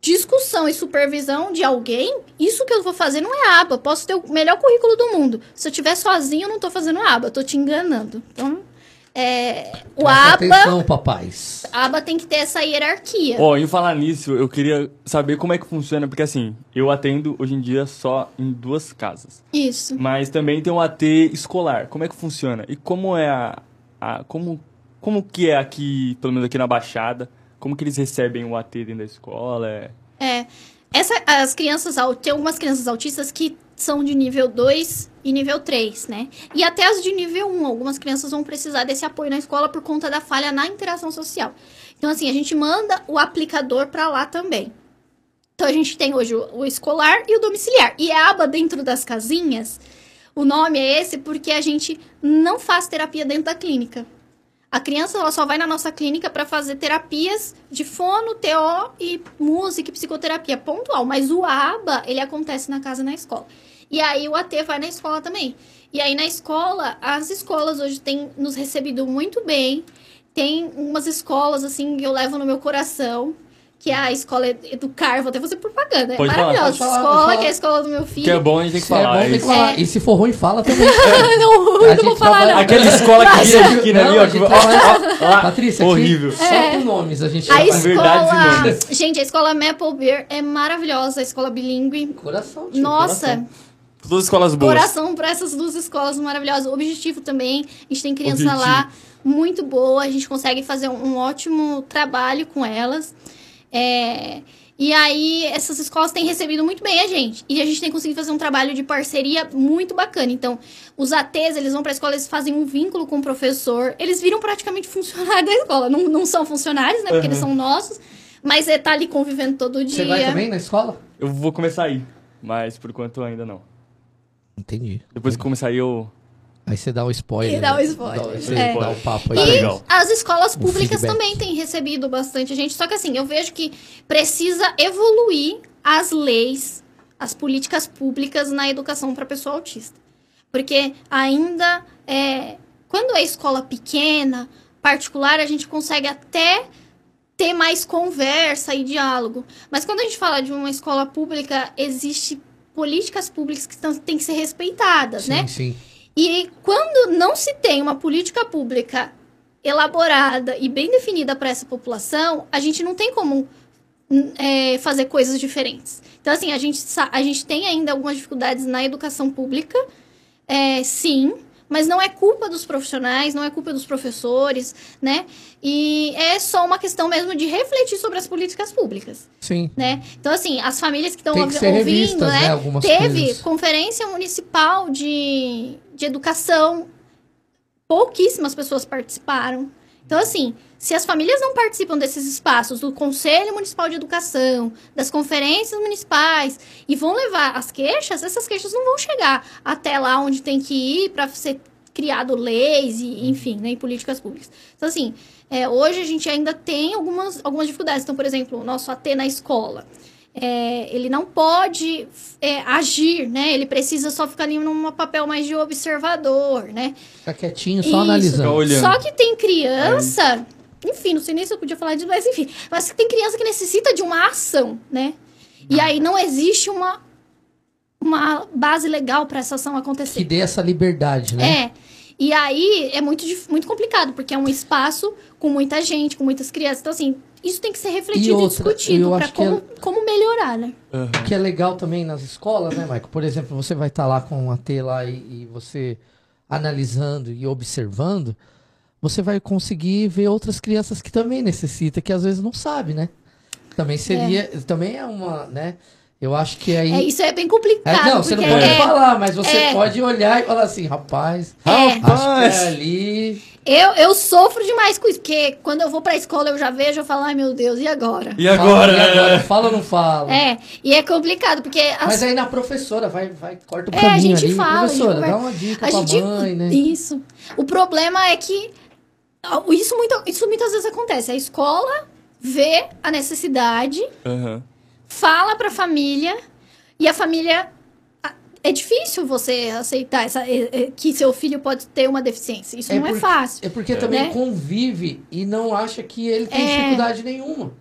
discussão e supervisão de alguém, isso que eu vou fazer não é aba. Posso ter o melhor currículo do mundo. Se eu estiver sozinho, eu não tô fazendo aba, eu tô te enganando. Então, é, o Presta aba, atenção, papais. aba tem que ter essa hierarquia. Ó, em falar nisso, eu queria saber como é que funciona, porque assim, eu atendo hoje em dia só em duas casas. Isso. Mas também tem um AT escolar. Como é que funciona? E como é a, a- como como que é aqui, pelo menos aqui na Baixada? Como que eles recebem o AT dentro da escola? É... É. Essa, as crianças, tem algumas crianças autistas que são de nível 2 e nível 3, né? E até as de nível 1. Algumas crianças vão precisar desse apoio na escola por conta da falha na interação social. Então, assim, a gente manda o aplicador para lá também. Então, a gente tem hoje o, o escolar e o domiciliar. E a aba dentro das casinhas, o nome é esse porque a gente não faz terapia dentro da clínica. A criança ela só vai na nossa clínica para fazer terapias de fono, TO e música e psicoterapia pontual. Mas o ABA, ele acontece na casa e na escola. E aí o AT vai na escola também. E aí na escola, as escolas hoje têm nos recebido muito bem. Tem umas escolas, assim, que eu levo no meu coração. Que é a escola Educar, vou até fazer propaganda. É Pode falar, maravilhosa. pode falar, escola, falar. que é a escola do meu filho. Que é bom, a gente tem que Se é falar. bom, tem que falar. É. E se for ruim, fala também. não, A não gente vou falar, não. Aquela escola que vira a esquina ali, ó. que- Patrícia, aqui, horrível. só com nomes a gente A. Verdades e escola. Gente, a escola Maple Beer é maravilhosa, a escola bilíngue. Coração, tio, Nossa, coração. Todas as escolas boas. coração para essas duas escolas maravilhosas. O objetivo também, a gente tem criança Objetivo. lá muito boa, a gente consegue fazer um, um ótimo trabalho com elas. É, e aí, essas escolas têm recebido muito bem a gente. E a gente tem conseguido fazer um trabalho de parceria muito bacana. Então, os ATs, eles vão para a escola, eles fazem um vínculo com o professor. Eles viram praticamente funcionários da escola. Não, não são funcionários, né? Porque eles são nossos. Mas é tá ali convivendo todo dia. Você vai também na escola? Eu vou começar aí, mas por enquanto ainda não. Entendi. Depois que começar aí, eu... Aí você dá o spoiler. E dá o né? spoiler, Dá, você é. dá o papo aí. E legal. as escolas Um públicas também têm recebido bastante gente. Só que assim, eu vejo que precisa evoluir as leis, as políticas públicas na educação para pessoa autista. Porque ainda é, quando é escola pequena, particular, a gente consegue até ter mais conversa e diálogo. Mas quando a gente fala de uma escola pública, existe políticas públicas que tão- têm que ser respeitadas, Sim, né? sim. E quando não se tem uma política pública elaborada e bem definida para essa população, a gente não tem como é, fazer coisas diferentes. Então, assim, a gente, a gente tem ainda algumas dificuldades na educação pública, é, sim, mas não é culpa dos profissionais, não é culpa dos professores, né? E é só uma questão mesmo de refletir sobre as políticas públicas Sim. né? Então, assim, as famílias que estão ouvindo, revistas, né? né, Teve coisas. conferência municipal de, de educação, pouquíssimas pessoas participaram. Então, assim, se as famílias não participam desses espaços, do Conselho Municipal de Educação, das conferências municipais, e vão levar as queixas, essas queixas não vão chegar até lá onde tem que ir para ser criado leis e, enfim, né, e políticas públicas. Então, assim, é, hoje a gente ainda tem algumas, algumas dificuldades. Então, por exemplo, o nosso AT na escola. é, ele não pode é, agir, né? Ele precisa só ficar ali num papel mais de observador, né? Fica quietinho, só Isso. Analisando. Só que tem criança, enfim, não sei nem se eu podia falar disso, mas enfim, mas tem criança que necessita de uma ação, né? E aí não existe uma uma base legal para essa ação Que acontecer. dê essa liberdade, né? É. E aí é muito, muito complicado, porque é um espaço com muita gente, com muitas crianças. Então, assim, isso tem que ser refletido e, outra, discutido eu para acho que é como, como melhorar, né? O que é legal também nas escolas, né, Michael? Por exemplo, você vai estar lá com a T lá e, e você analisando e observando, você vai conseguir ver outras crianças que também necessitam, que às vezes não sabe, né? Também seria, também é uma, né? Eu acho que aí... É, isso é bem É, complicado. não, você não pode é- falar, mas você é. pode olhar e falar assim, rapaz, É. acho que Rapaz! é ali... Eu, eu sofro demais com isso, porque quando eu vou pra escola eu já vejo, eu falo, ai meu Deus, e agora? E agora? Fala, e agora? Fala ou não fala? É, e é complicado, porque as- Mas aí na professora, vai, vai corta o É, a caminho gente ali. fala, a gente professora, dá uma dica a pra gente. mãe, né? Isso. O problema é que isso, muito, isso muitas vezes acontece. A escola vê a necessidade, Aham. fala pra família, e a família. É difícil você aceitar essa, que seu filho pode ter uma deficiência. Isso não é porque- fácil. É porque também Né? convive e não acha que ele tem É. dificuldade nenhuma.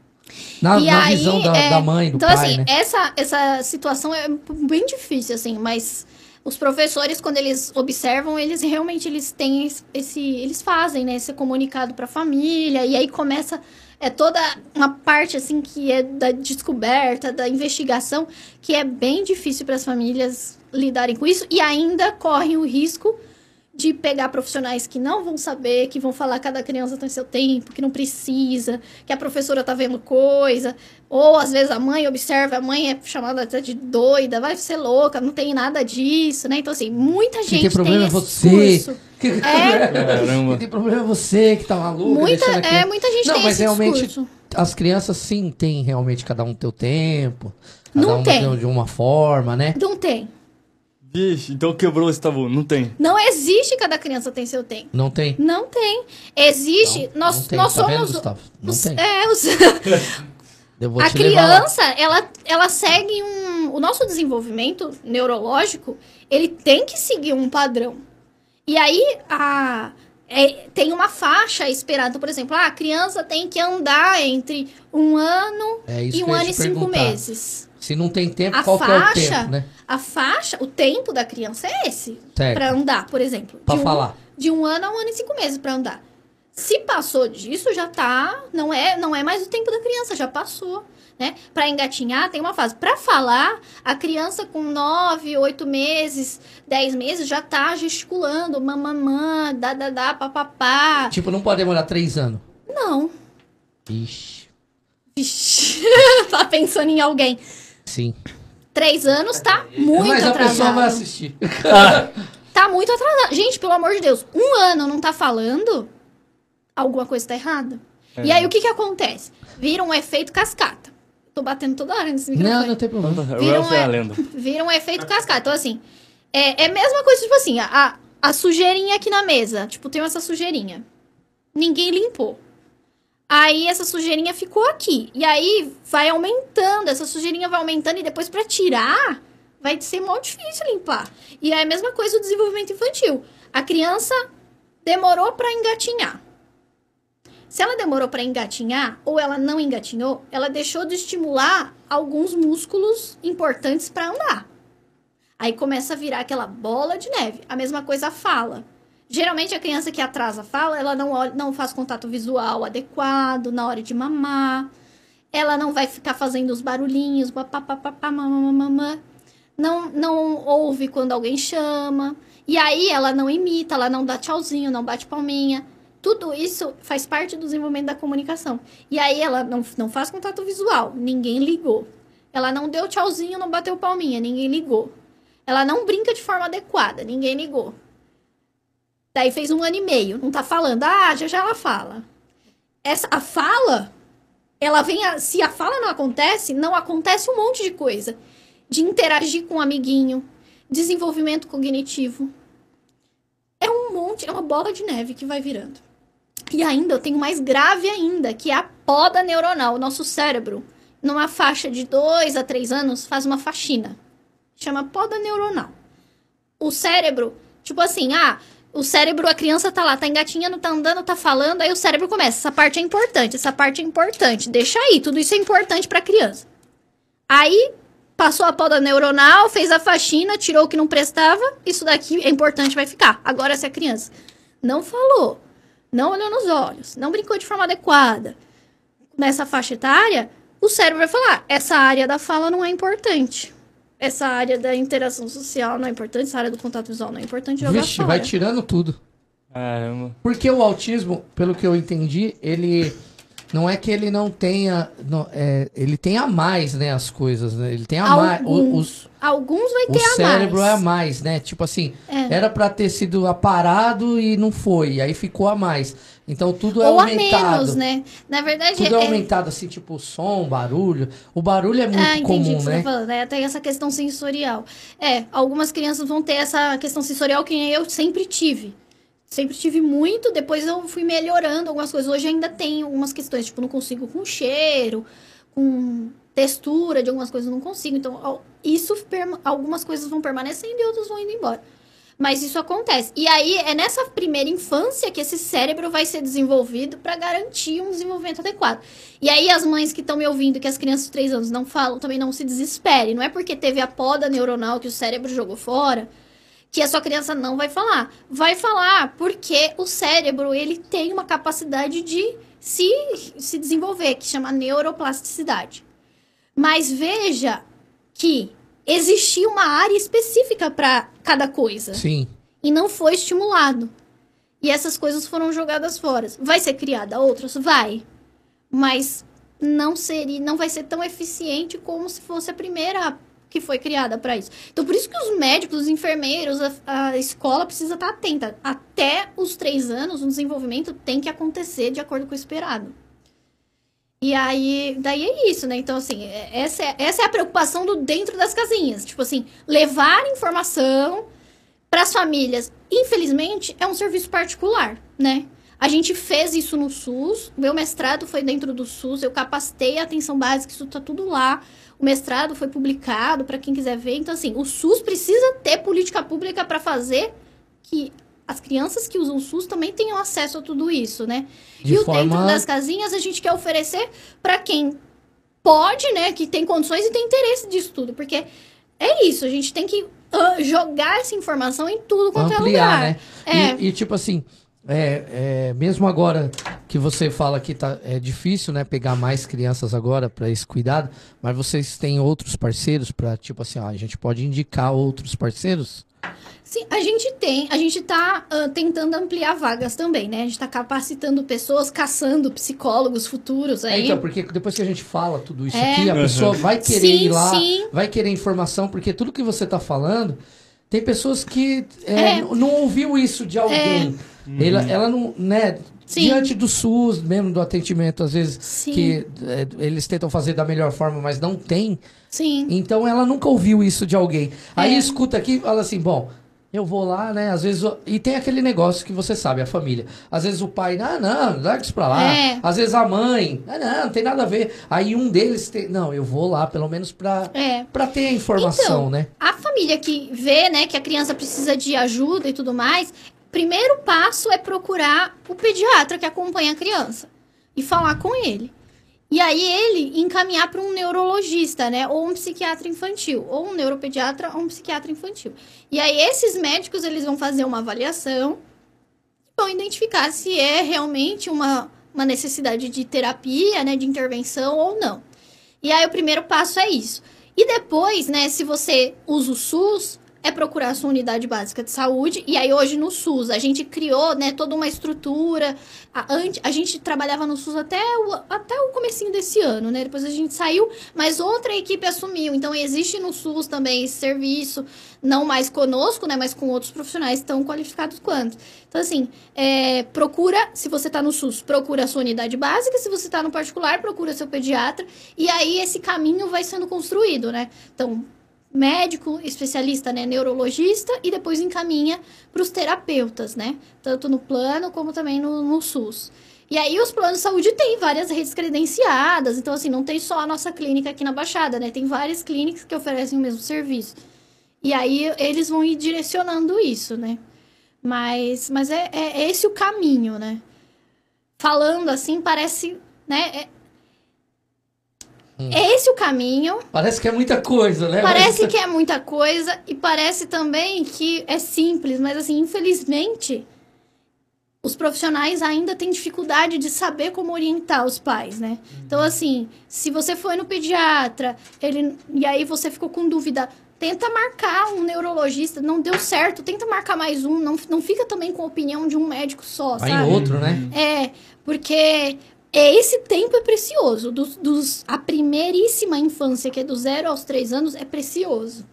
Na, e na aí, visão da, é, da mãe, do então, pai, assim, né? essa, essa situação é bem difícil, assim, mas os professores, quando eles observam, eles realmente eles têm es- esse. Eles fazem, né, esse comunicado para a família, e aí começa. É toda uma parte, assim, que é da descoberta, da investigação, que é bem difícil para as famílias lidarem com isso, e ainda correm o risco de pegar profissionais que não vão saber, que vão falar que cada criança tem seu tempo, que não precisa, que a professora tá vendo coisa, ou às vezes a mãe observa, a mãe é chamada até de doida, vai ser louca, não tem nada disso, né? Então, assim, muita gente tem problema é esse você. discurso. Que- É. Caramba. Quem tem problema é você que tá maluco. Muita, é, muita gente Não, tem mas esse realmente discurso. as crianças sim têm realmente cada um teu tempo. Cada Não um tem. de- de uma forma, né? Não tem. Vixe, então quebrou esse tabu. Não tem. Não existe cada criança tem seu tempo. Não tem. Não tem. Existe. Não, nós não tem, nós tá vendo, somos. Gustavo? Não os, tem. É, os, Eu vou a criança, ela, ela segue um. O nosso desenvolvimento neurológico, ele tem que seguir um padrão. E aí, a, é, tem uma faixa esperada. Por exemplo, ah, a criança tem que andar entre um ano É e um ano e cinco perguntar. meses. Se não tem tempo, A qual que é o faixa, tempo, né? a faixa, o tempo da criança é esse. Pra andar, por exemplo. Um, falar. De um ano a um ano e cinco meses pra andar. Se passou disso, já tá. Não é, não é mais o tempo da criança, já passou. Né? Para engatinhar, tem uma fase. Para falar, a criança com 9, 8 meses, 10 meses já tá gesticulando, mamamã, dadadá, papapá. Tipo, não pode demorar três anos. Não. Ixi, Vixe. tá pensando em alguém. Sim. Três anos tá muito Mas a atrasado. pessoa vai assistir. Tá muito atrasado. Gente, pelo amor de Deus, um ano não tá falando, alguma coisa tá errada. E aí, o que que acontece? Vira um efeito cascata. Tô batendo toda hora nesse microfone. não, não tem problema. Viram, Elcio é é- a. Vira um efeito cascata. Então, assim, é, é a mesma coisa, tipo assim, a, a sujeirinha aqui na mesa. Tipo, tem essa sujeirinha. Ninguém limpou. Aí essa sujeirinha ficou aqui. E aí vai aumentando, essa sujeirinha vai aumentando e depois pra tirar vai ser mó difícil limpar. E é a mesma coisa o desenvolvimento infantil. A criança demorou pra engatinhar. Se ela demorou pra engatinhar ou ela não engatinhou, ela deixou de estimular alguns músculos importantes pra andar. Aí começa a virar aquela bola de neve. A mesma coisa fala. Geralmente a criança que atrasa fala, ela não, olha- não faz contato visual adequado na hora de mamar. Ela não vai ficar fazendo os barulhinhos, papapá. Não, não ouve quando alguém chama. E aí ela não imita, ela não dá tchauzinho, não bate palminha. Tudo isso faz parte do desenvolvimento da comunicação. E aí ela não, não faz contato visual, ninguém ligou. Ela não deu tchauzinho, não bateu palminha, ninguém ligou. Ela não brinca de forma adequada, ninguém ligou. Daí fez um ano e meio, não tá falando. Ah, já já ela fala. Essa, a fala, ela vem. A, se a fala não acontece, não acontece um monte de coisa. De interagir com o amiguinho, desenvolvimento cognitivo. É um monte, é uma bola de neve que vai virando. E ainda eu tenho mais grave ainda, que é a poda neuronal. O nosso cérebro, numa faixa de 2 a 3 anos, faz uma faxina. Chama poda neuronal. O cérebro, tipo assim, ah, o cérebro, a criança tá lá, tá engatinhando, tá andando, tá falando, aí o cérebro começa, essa parte é importante, essa parte é importante, deixa aí, tudo isso é importante pra criança. Aí passou a poda neuronal, fez a faxina, tirou o que não prestava, isso daqui é importante, vai ficar. Agora, se a criança não falou, não olhou nos olhos, não brincou de forma adequada, nessa faixa etária, o cérebro vai falar: essa área da fala não é importante. Essa área da interação social não é importante, essa área do contato visual não é importante. Jogar Vixe, fora. vai tirando tudo. Caramba. Porque o autismo, pelo que eu entendi, ele não é que ele não tenha, não, é, ele tem a mais, né, as coisas, né? Ele tem a mais, o, Alguns. os- Alguns vai o ter a cérebro mais. é a mais, né? Tipo assim, É. era pra ter sido aparado e não foi, aí ficou a mais. Então tudo é Ou a aumentado. menos, né? Na verdade, Tudo é é, aumentado assim, tipo som, barulho. O barulho é muito Ah, entendi o comum, que você né? tá falando. É, tem essa questão sensorial. É, algumas crianças vão ter essa questão sensorial que eu sempre tive. Sempre tive muito, depois eu fui melhorando algumas coisas. Hoje ainda tem algumas questões, tipo, não consigo com cheiro, com textura de algumas coisas não consigo. Então, isso, algumas coisas vão permanecendo e outras vão indo embora. Mas isso acontece. E aí é nessa primeira infância que esse cérebro vai ser desenvolvido para garantir um desenvolvimento adequado. E aí as mães que estão me ouvindo, que as crianças de 3 anos não falam, também não se desespere. Não é porque teve a poda neuronal que o cérebro jogou fora que a sua criança não vai falar. Vai falar porque o cérebro ele tem uma capacidade de se, se desenvolver, que chama neuroplasticidade. Mas veja que existia uma área específica para cada coisa Sim. e não foi estimulado. E essas coisas foram jogadas fora. Vai ser criada outras? Vai. Mas não seria, não vai ser tão eficiente como se fosse a primeira que foi criada para isso. Então, por isso que os médicos, os enfermeiros, a, a escola precisa estar atenta. Até os três anos, o desenvolvimento tem que acontecer de acordo com o esperado. E aí, daí é isso, né? Então, assim, é- essa é, essa é a preocupação do dentro das casinhas. Tipo assim, levar informação para as famílias. Infelizmente, é um serviço particular, né? A gente fez isso no SUS, meu mestrado foi dentro do SUS, eu capacitei a atenção básica, isso tá tudo lá. O mestrado foi publicado para quem quiser ver. Então, assim, o SUS precisa ter política pública para fazer que as crianças que usam o SUS também tenham acesso a tudo isso, né? De e o forma- dentro das casinhas a gente quer oferecer para quem pode, né, que tem condições e tem interesse disso tudo, porque é isso, a gente tem que ah, jogar essa informação em tudo quanto é ampliar, lugar. né? É. E, e, tipo assim, é, é, mesmo agora que você fala que tá, é difícil, né, pegar mais crianças agora para esse cuidado, mas vocês têm outros parceiros para tipo assim, ó, a gente pode indicar outros parceiros? Sim, a gente tem, a gente tá ah, tentando ampliar vagas também, né? A gente tá capacitando pessoas, caçando psicólogos futuros É, aí. então, porque depois que a gente fala tudo isso É. aqui, a Uhum. pessoa vai querer Sim, ir lá, sim. vai querer informação, porque tudo que você tá falando, tem pessoas que é, É. não ouviu isso de alguém. Ela, ela não, né, Sim. diante do SUS, mesmo do atendimento, às vezes, Sim. que é, eles tentam fazer da melhor forma, mas não tem, Sim. então ela nunca ouviu isso de alguém. Aí É. escuta aqui e fala assim, bom, eu vou lá, né? Às vezes. E tem aquele negócio que você sabe, a família. Às vezes o pai, ah, não, larga isso pra lá. É. Às vezes a mãe, ah, não, não tem nada a ver. Aí um deles tem. Não, eu vou lá, pelo menos pra, É. pra ter a informação, Então, né? A família que vê, né, que a criança precisa de ajuda e tudo mais, primeiro passo é procurar o pediatra que acompanha a criança e falar com ele. E aí ele encaminhar para um neurologista, né, ou um psiquiatra infantil, ou um neuropediatra ou um psiquiatra infantil. E aí esses médicos eles vão fazer uma avaliação e vão identificar se é realmente uma, uma necessidade de terapia, né, de intervenção ou não. E aí o primeiro passo é isso. E depois, né, se você usa o SUS, é procurar a sua unidade básica de saúde. E aí hoje no SUS a gente criou, né, toda uma estrutura. A, a gente trabalhava no SUS até o, até o comecinho desse ano, né? Depois a gente saiu, mas outra equipe assumiu. Então existe no SUS também esse serviço, não mais conosco, né, mas com outros profissionais tão qualificados quanto. Então assim, é, procura, se você tá no SUS, procura a sua unidade básica, se você tá no particular, procura seu pediatra. E aí esse caminho vai sendo construído, né? Então, médico, especialista, né, neurologista, e depois encaminha para os terapeutas, né? Tanto no plano como também no, no SUS. E aí os planos de saúde têm várias redes credenciadas, então assim, não tem só a nossa clínica aqui na Baixada, né? Tem várias clínicas que oferecem o mesmo serviço. E aí eles vão ir direcionando isso, né? Mas, mas é, é, é esse o caminho, né? Falando assim, parece, né? é- É esse o caminho. Parece que é muita coisa, né? Parece Mas- que é muita coisa e parece também que é simples, mas assim, infelizmente, os profissionais ainda têm dificuldade de saber como orientar os pais, né? Então, assim, se você foi no pediatra, ele e aí você ficou com dúvida, tenta marcar um neurologista, não deu certo, tenta marcar mais um, não, não fica também com a opinião de um médico só, Vai sabe? outro, né? É, porque esse tempo é precioso. Dos, dos- a primeiríssima infância, que é do zero aos três anos, é precioso.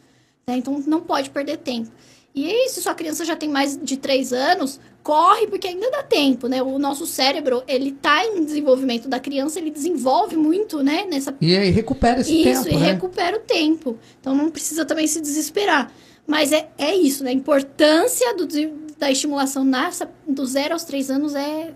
né? Então não pode perder tempo. E aí, se sua criança já tem mais de três anos, corre, porque ainda dá tempo, né? O nosso cérebro, ele tá em desenvolvimento da criança, ele desenvolve muito, né? Nessa E aí recupera esse isso, tempo, e né? recupera o tempo. Então não precisa também se desesperar. Mas é, é isso, né? A importância do, da estimulação nessa, do zero aos três anos é,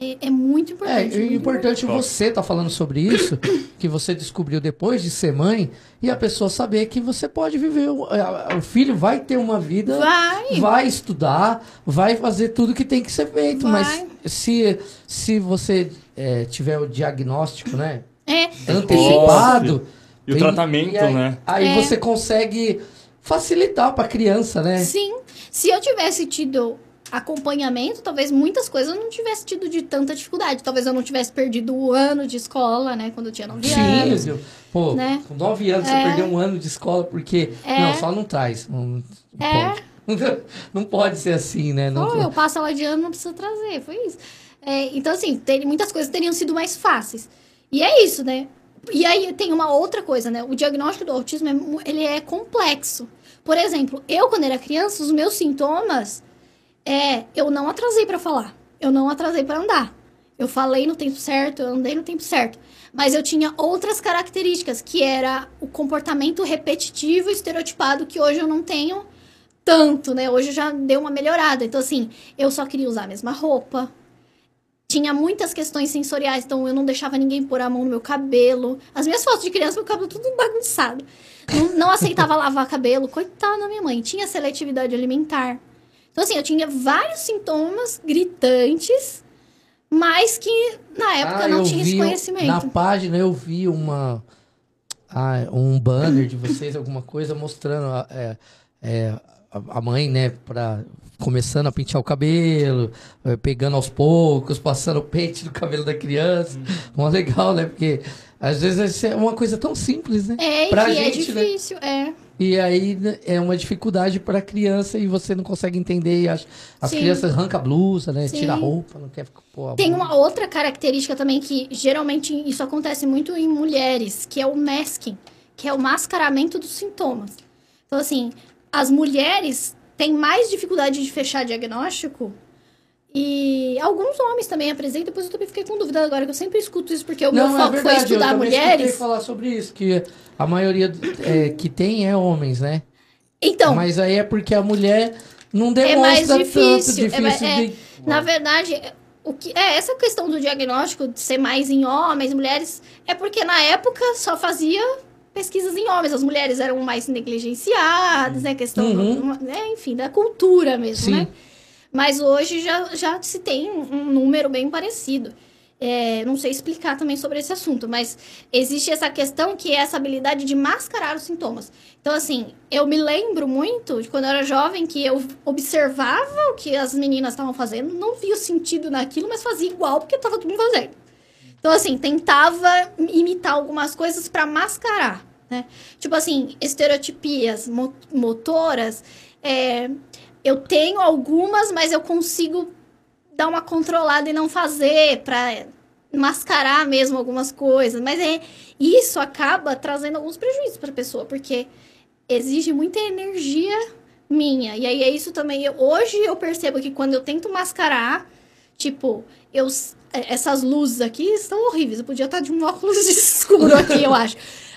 é, é muito É, importante. e muito importante você estar falando sobre isso, que você descobriu depois de ser mãe, e a pessoa saber que você pode viver. O, a- o filho vai ter uma vida, Vai. vai estudar, vai fazer tudo que tem que ser feito. Vai. Mas se, se você é, tiver o diagnóstico, né? É, Antecipado. E o tratamento, aí, né? Aí É. você consegue facilitar para a criança, né? sim. Se eu tivesse tido acompanhamento, talvez muitas coisas eu não tivesse tido de tanta dificuldade. Talvez eu não tivesse perdido o ano de escola, né? Quando eu tinha nove anos. Sim, pô, né? com nove anos É. você perdeu um ano de escola porque. É. Não, só não traz. Não, não É. pode. Não pode ser assim, né? Não, Oh, eu passo ela de ano, não precisa trazer. Foi isso. É, então, assim, ter- muitas coisas teriam sido mais fáceis. E é isso, né? E aí tem uma outra coisa, né? O diagnóstico do autismo, é ele é complexo. Por exemplo, eu, quando era criança, os meus sintomas é... Eu não atrasei pra falar. Eu não atrasei pra andar. Eu falei no tempo certo, eu andei no tempo certo. Mas eu tinha outras características, que era o comportamento repetitivo, estereotipado, que hoje eu não tenho tanto, né? Hoje já deu uma melhorada. Então, assim, eu só queria usar a mesma roupa. Tinha muitas questões sensoriais, então eu não deixava ninguém pôr a mão no meu cabelo. As minhas fotos de criança, meu cabelo tudo bagunçado. Não, não aceitava lavar cabelo. Coitada da minha mãe. Tinha seletividade alimentar. Então, assim, eu tinha vários sintomas gritantes, mas que na época Ah, não tinha esse vi- conhecimento. Na página eu vi uma. ah, um banner de vocês, alguma coisa, mostrando a, é, é, a- mãe, né, pra, começando a pentear o cabelo, eh, pegando aos poucos, passando o pente do cabelo da criança. Mó legal, né? Porque às vezes é uma coisa tão simples, né? É, e Pra que gente, é né? difícil, é. E aí né, é uma dificuldade pra criança e você não consegue entender. E as, as crianças arrancam a blusa, né? Sim. Tira a roupa, não quer pôr a Tem uma outra característica também que geralmente isso acontece muito em mulheres, que é o masking, que é o mascaramento dos sintomas. Então, assim, as mulheres têm mais dificuldade de fechar diagnóstico e alguns homens também apresentam, depois eu também fiquei com dúvida agora, que eu sempre escuto isso, porque o meu Não, é foco foi verdade, eu estudar também escutei mulheres. falar sobre isso, que a maioria é, que tem é homens, né? Então, Mas aí é porque a mulher não é mais demonstra tanto difícil. é mais- difícil é, de... Na verdade, o que é essa questão do diagnóstico de ser mais em homens, mulheres, é porque na época só fazia pesquisas em homens, as mulheres eram mais negligenciadas, né, questão, do- Uhum. né, enfim, da cultura mesmo, Sim. né? Mas hoje já, já se tem um número bem parecido. É, não sei explicar também sobre esse assunto, mas existe essa questão que é essa habilidade de mascarar os sintomas. Então, assim, eu me lembro muito de quando eu era jovem que eu observava o que as meninas estavam fazendo, não via o sentido naquilo, mas fazia igual porque tava todo mundo fazendo. Então, assim, tentava imitar algumas coisas para mascarar, né? Tipo assim, estereotipias mo- motoras, é, eu tenho algumas, mas eu consigo dar uma controlada e não fazer para mascarar mesmo algumas coisas. Mas é isso acaba trazendo alguns prejuízos para a pessoa, porque exige muita energia minha. E aí é isso também. Hoje eu percebo que quando eu tento mascarar, tipo, eu essas luzes aqui estão horríveis. Eu podia estar de um óculos escuro aqui, eu acho.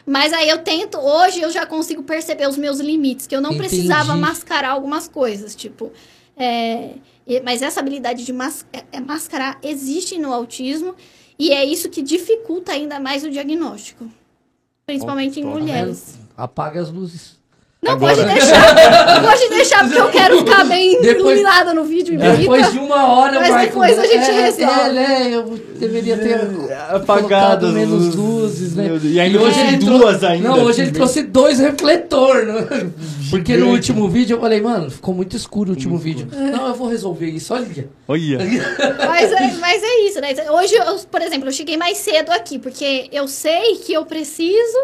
Mas aí eu tento, hoje eu já consigo perceber os meus limites, que eu não Entendi. precisava mascarar algumas coisas, tipo, é, mas essa habilidade de mas, é- é mascarar existe no autismo e é isso que dificulta ainda mais o diagnóstico, principalmente em mulheres. Apaga as luzes. Não, Agora. pode deixar. pode deixar, porque eu quero ficar bem Depois- iluminada no vídeo. me Depois de uma hora, Mas Michael, depois a gente é, resolve. É, né, eu deveria ter Apagado colocado as menos luzes. luzes, né? E ainda hoje trouxe ele duas ainda. Não, hoje ele trouxe dois refletor, né? Porque no último vídeo eu falei, mano, ficou muito escuro o último Muito vídeo. Não, eu vou resolver isso, olha. Olha. Mas é, mas é isso, né? Hoje, eu, por exemplo, eu cheguei mais cedo aqui, porque eu sei que eu preciso.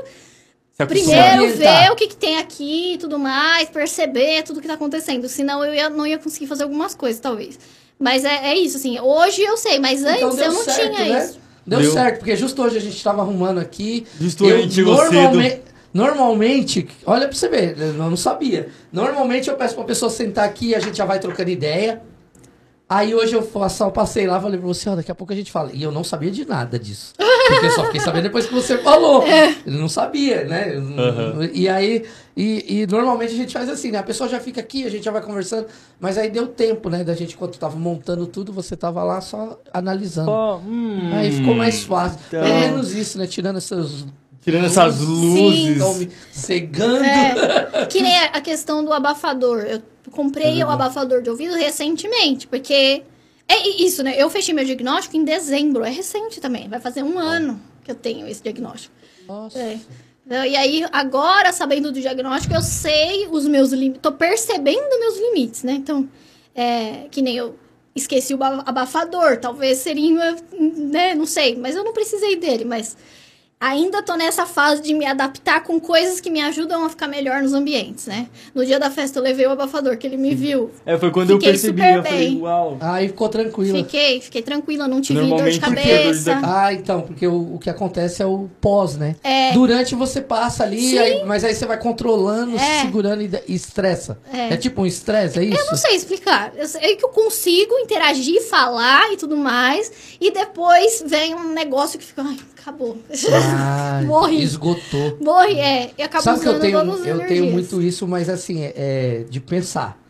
Primeiro orientar. ver o que, que tem aqui e tudo mais, perceber tudo que tá acontecendo. Senão eu ia- não ia conseguir fazer algumas coisas, talvez. Mas é, é isso, assim. Hoje eu sei, mas antes Então deu eu não certo, tinha né? isso. Deu, Deu. certo, porque justo hoje a gente tava arrumando aqui. Justo hoje a gente chegou normalme- Normalmente, olha pra você ver, eu não sabia. Normalmente eu peço pra pessoa sentar aqui e a gente já vai trocando ideia. Aí hoje eu faço, só passei lá e falei pra você, ó, daqui a pouco a gente fala. E eu não sabia de nada disso. Porque eu só fiquei sabendo depois que você falou. Eu não sabia, né? Aham. E aí, e, e normalmente a gente faz assim, né? A pessoa já fica aqui, a gente já vai conversando. Mas aí deu tempo, né? Da gente, enquanto tava montando tudo, você tava lá só analisando. Ó, hum, Aí ficou mais fácil. então- Pelo menos isso, né? Tirando essas. Tirando essas luzes. Me cegando. É, que nem a questão do abafador. Eu comprei É o abafador de ouvido recentemente, porque é isso, né? Eu fechei meu diagnóstico em dezembro. É recente também. Vai fazer um ano que eu tenho esse diagnóstico. Nossa. É. Então, E aí, agora, sabendo do diagnóstico, eu sei os meus limites. Tô percebendo meus limites, né? Então, é, que nem eu esqueci o ba- abafador. Talvez seria, né? Não sei. Mas eu não precisei dele. Mas ainda tô nessa fase de me adaptar com coisas que me ajudam a ficar melhor nos ambientes, né? No dia da festa, eu levei o abafador, que ele me viu. É, foi quando eu Fiquei percebi. super Eu falei, bem. uau. Aí ficou tranquila. Fiquei, fiquei tranquila, não tive dor de dor de cabeça. Ah, então, porque o, o que acontece é o pós, né? É. Durante você passa ali, aí- mas aí você vai controlando, É. segurando e, e estressa. É. É. tipo um estresse, é isso? Eu não sei explicar. Eu sei que eu consigo interagir, falar e tudo mais. E depois vem um negócio que fica. Ai, acabou. Ah, Morri. esgotou. Morre, é. E acaba Sabe que eu tenho, eu tenho muito isso, mas assim, é, é de pensar.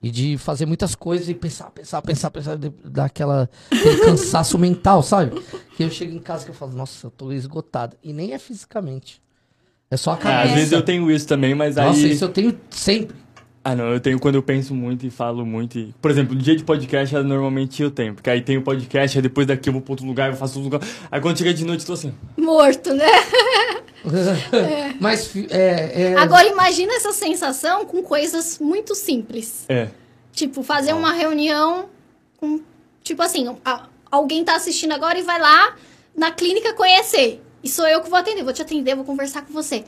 E de fazer muitas coisas e pensar, pensar, pensar, pensar, de- dar aquela, aquele cansaço mental, sabe? Que eu chego em casa que eu falo, nossa, eu tô esgotado. E nem é fisicamente. É só a cabeça. às vezes eu tenho isso também, mas Nossa, aí. isso eu tenho sempre. Ah, não, eu tenho quando eu penso muito e falo muito. E... Por exemplo, no dia de podcast, é normalmente eu tenho. Porque aí tem o podcast, aí depois daqui eu vou pra outro lugar, eu faço outro lugar. Aí quando chega de noite, eu tô assim. Morto, né? Mas fi- é, é- Agora imagina essa sensação com coisas muito simples. É. Tipo, fazer uma reunião com. Tipo assim, a- alguém tá assistindo agora e vai lá na clínica conhecer. E sou eu que vou atender, vou te atender, vou conversar com você.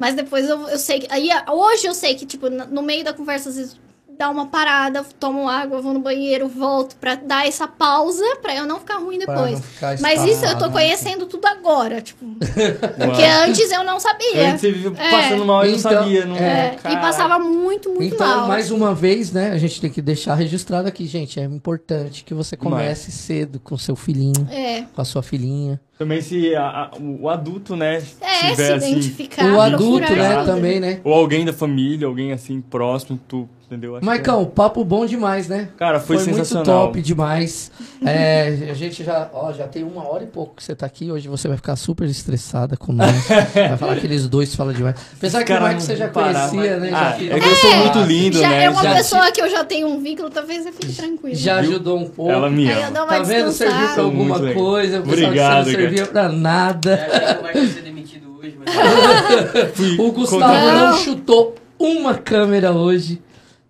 Mas depois eu, eu sei que. Aí, hoje eu sei que, tipo, no meio da conversa, às vezes dá uma parada, tomo água, vou no banheiro, volto pra dar essa pausa pra eu não ficar ruim depois. não ficar Mas isso eu tô estafado. conhecendo tudo agora, tipo. Porque antes eu não sabia. Antes você vive É. passando mal e não Então, sabia. Não... É, e passava muito, muito Então, mal. mais uma vez, né, a gente tem que deixar registrado aqui, gente. É importante que você comece cedo com seu filhinho, É. com a sua filhinha. Também se a- a- o adulto, né, É, tiver se assim. identificar. o adulto, né, ajuda. também, né? Ou alguém da família, alguém assim próximo, tu, entendeu? Acho que Maicão, papo bom demais, né? é- Cara, foi, muito sensacional. top demais. É, a gente já, ó, já tem uma hora e pouco que você tá aqui. Hoje você vai ficar super estressada com nós. vai falar que eles dois falam demais. Apesar que o Cara, Maicon você já parar, conhecia, mas- né? Ah, já, é que eu sou muito lindo, já né? é uma Já pessoa que eu já tenho um vínculo, talvez eu fique tranquilo. já ajudou um pouco. Ela me Aí eu ama. dou uma Tá vendo? Serviu pra alguma Muito coisa. o pessoal Obrigado, que você não servia pra nada. Eu achei que o ser demitido hoje, mas. O Gustavo Não. chutou uma câmera hoje.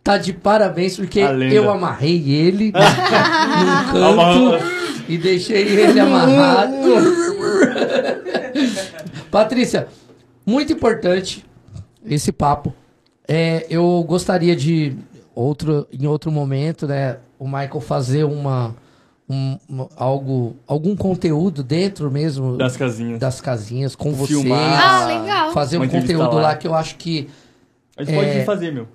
Tá de parabéns, porque eu amarrei ele num canto e deixei ele amarrado. Patrícia, muito importante esse papo. É, eu gostaria de outro, em outro momento, né, o Michael fazer uma, um- algo, algum conteúdo dentro mesmo Das casinhas. das casinhas com você. Filmar. Ah, legal. Fazer um conteúdo lá. lá que eu acho que A gente pode É. fazer, meu.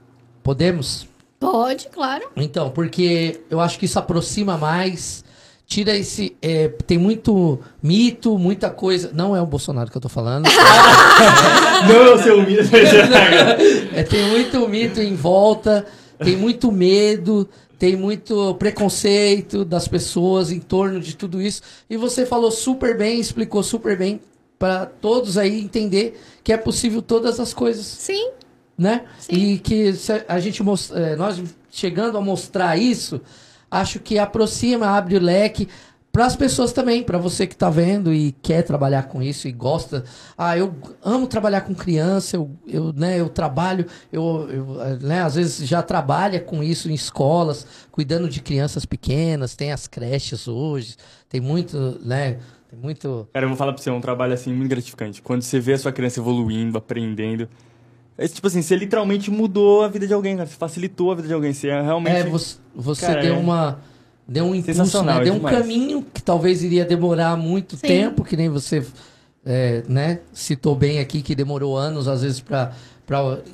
Podemos. Pode, claro. Então, porque eu acho que isso aproxima mais, tira esse. é, tem muito mito, muita coisa. Não é o Bolsonaro que eu tô falando. Não, seu humilha. É, tem muito mito em volta, tem muito medo, tem muito preconceito das pessoas em torno de tudo isso. E você falou super bem, explicou super bem para todos aí entender que é possível todas as coisas. Sim. Né? Sim. E que a- gente eh, nós chegando a mostrar isso, acho que aproxima, abre o leque para as pessoas também, para você que está vendo e quer trabalhar com isso e gosta. Ah, eu amo trabalhar com criança, eu, eu, né, eu trabalho, eu, eu, né, às vezes já trabalha com isso em escolas, cuidando de crianças pequenas, tem as creches hoje, tem muito, né, tem muito Cara, eu vou falar pra você, é um trabalho assim muito gratificante. Quando você vê a sua criança evoluindo, aprendendo. É tipo assim, você literalmente mudou a vida de alguém, cara. Você facilitou a vida de alguém. Você é realmente. É, você, você Cara, deu é uma. Deu um impulso, né? é Deu um demais. caminho que talvez iria demorar muito Sim. tempo, que nem você é, né, citou bem aqui, que demorou anos, às vezes, para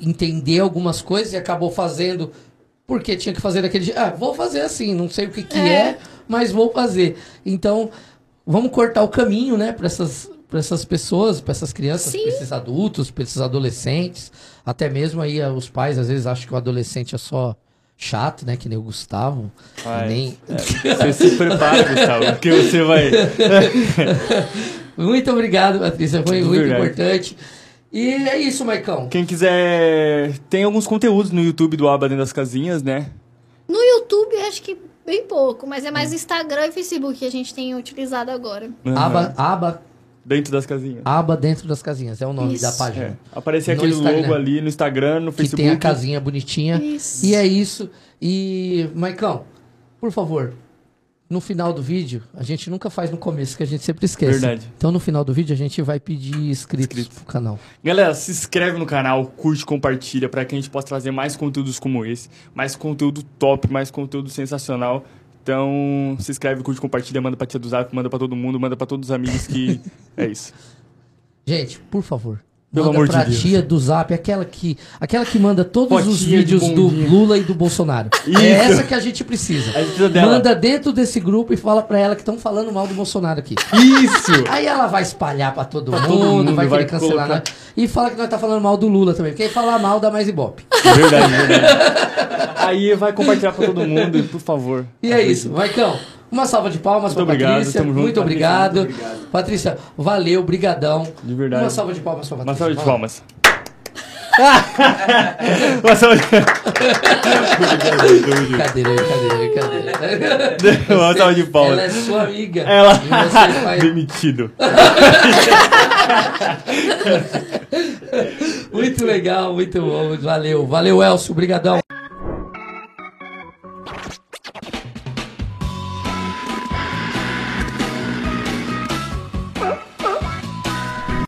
entender algumas coisas e acabou fazendo porque tinha que fazer daquele jeito. Ah, vou fazer assim, não sei o que, que é. É. mas vou fazer. Então, vamos cortar o caminho, né, para essas, pra essas pessoas, para essas crianças, para esses adultos, para esses adolescentes. Até mesmo aí ah, os pais às vezes acham que o adolescente é só chato, né, que nem o Gustavo. Ai, Nem... Você se prepara, Gustavo, porque você vai. Muito obrigado, Patrícia. Foi muito verdade. importante. E é isso, Maicão. Quem quiser. Tem alguns conteúdos no YouTube do Aba Dentro das Casinhas, né? No YouTube, acho que bem pouco, mas é mais Instagram e Facebook que a gente tem utilizado agora. Aham. Aba, aba, Dentro das casinhas. aba dentro das casinhas. É o nome Isso. da É. página. Aparecer No aquele Instagram. logo ali no Instagram, no Que Facebook. tem a casinha bonitinha. Isso. E é isso. E, Maicão, por favor, no final do vídeo, a gente nunca faz no começo, que a gente sempre esquece. Verdade. Então, no final do vídeo, a gente vai pedir inscritos Inscritos. pro canal. Galera, se inscreve no canal, curte, compartilha para que a gente possa trazer mais conteúdos como esse, mais conteúdo top, mais conteúdo sensacional. Então, se inscreve, curte, compartilha, manda pra tia do Zap, manda pra todo mundo, manda pra todos os amigos que é isso. Gente, por favor. Pelo manda amor de pra Deus. tia do Zap, aquela que, aquela que manda todos os Fotinha de vídeos do. Lula e do Bolsonaro. Isso. É essa que a gente precisa. A gente precisa dela. Manda dentro desse grupo e fala pra ela que estão falando mal do Bolsonaro aqui. Isso! Aí ela vai espalhar pra todo, Pra mundo, todo mundo, vai vai querer cancelar. Né? E fala que nós tá falando mal do Lula também. Porque falar mal dá mais ibope. Verdade, verdade. Aí vai compartilhar pra todo mundo, por favor. E é isso, Maicão. Uma salva de palmas obrigado, Patrícia. junto, muito, Patrícia, obrigado. muito obrigado. Patrícia, valeu, brigadão. De verdade. Uma salva de palmas pra Patrícia. Uma salva de vai. palmas. Uma salva de Brincadeira, brincadeira, brincadeira. Uma salva de palmas. Ela é sua amiga. Ela. Faz... Demitido. Muito legal, muito bom. Valeu, valeu, Elcio. Brigadão.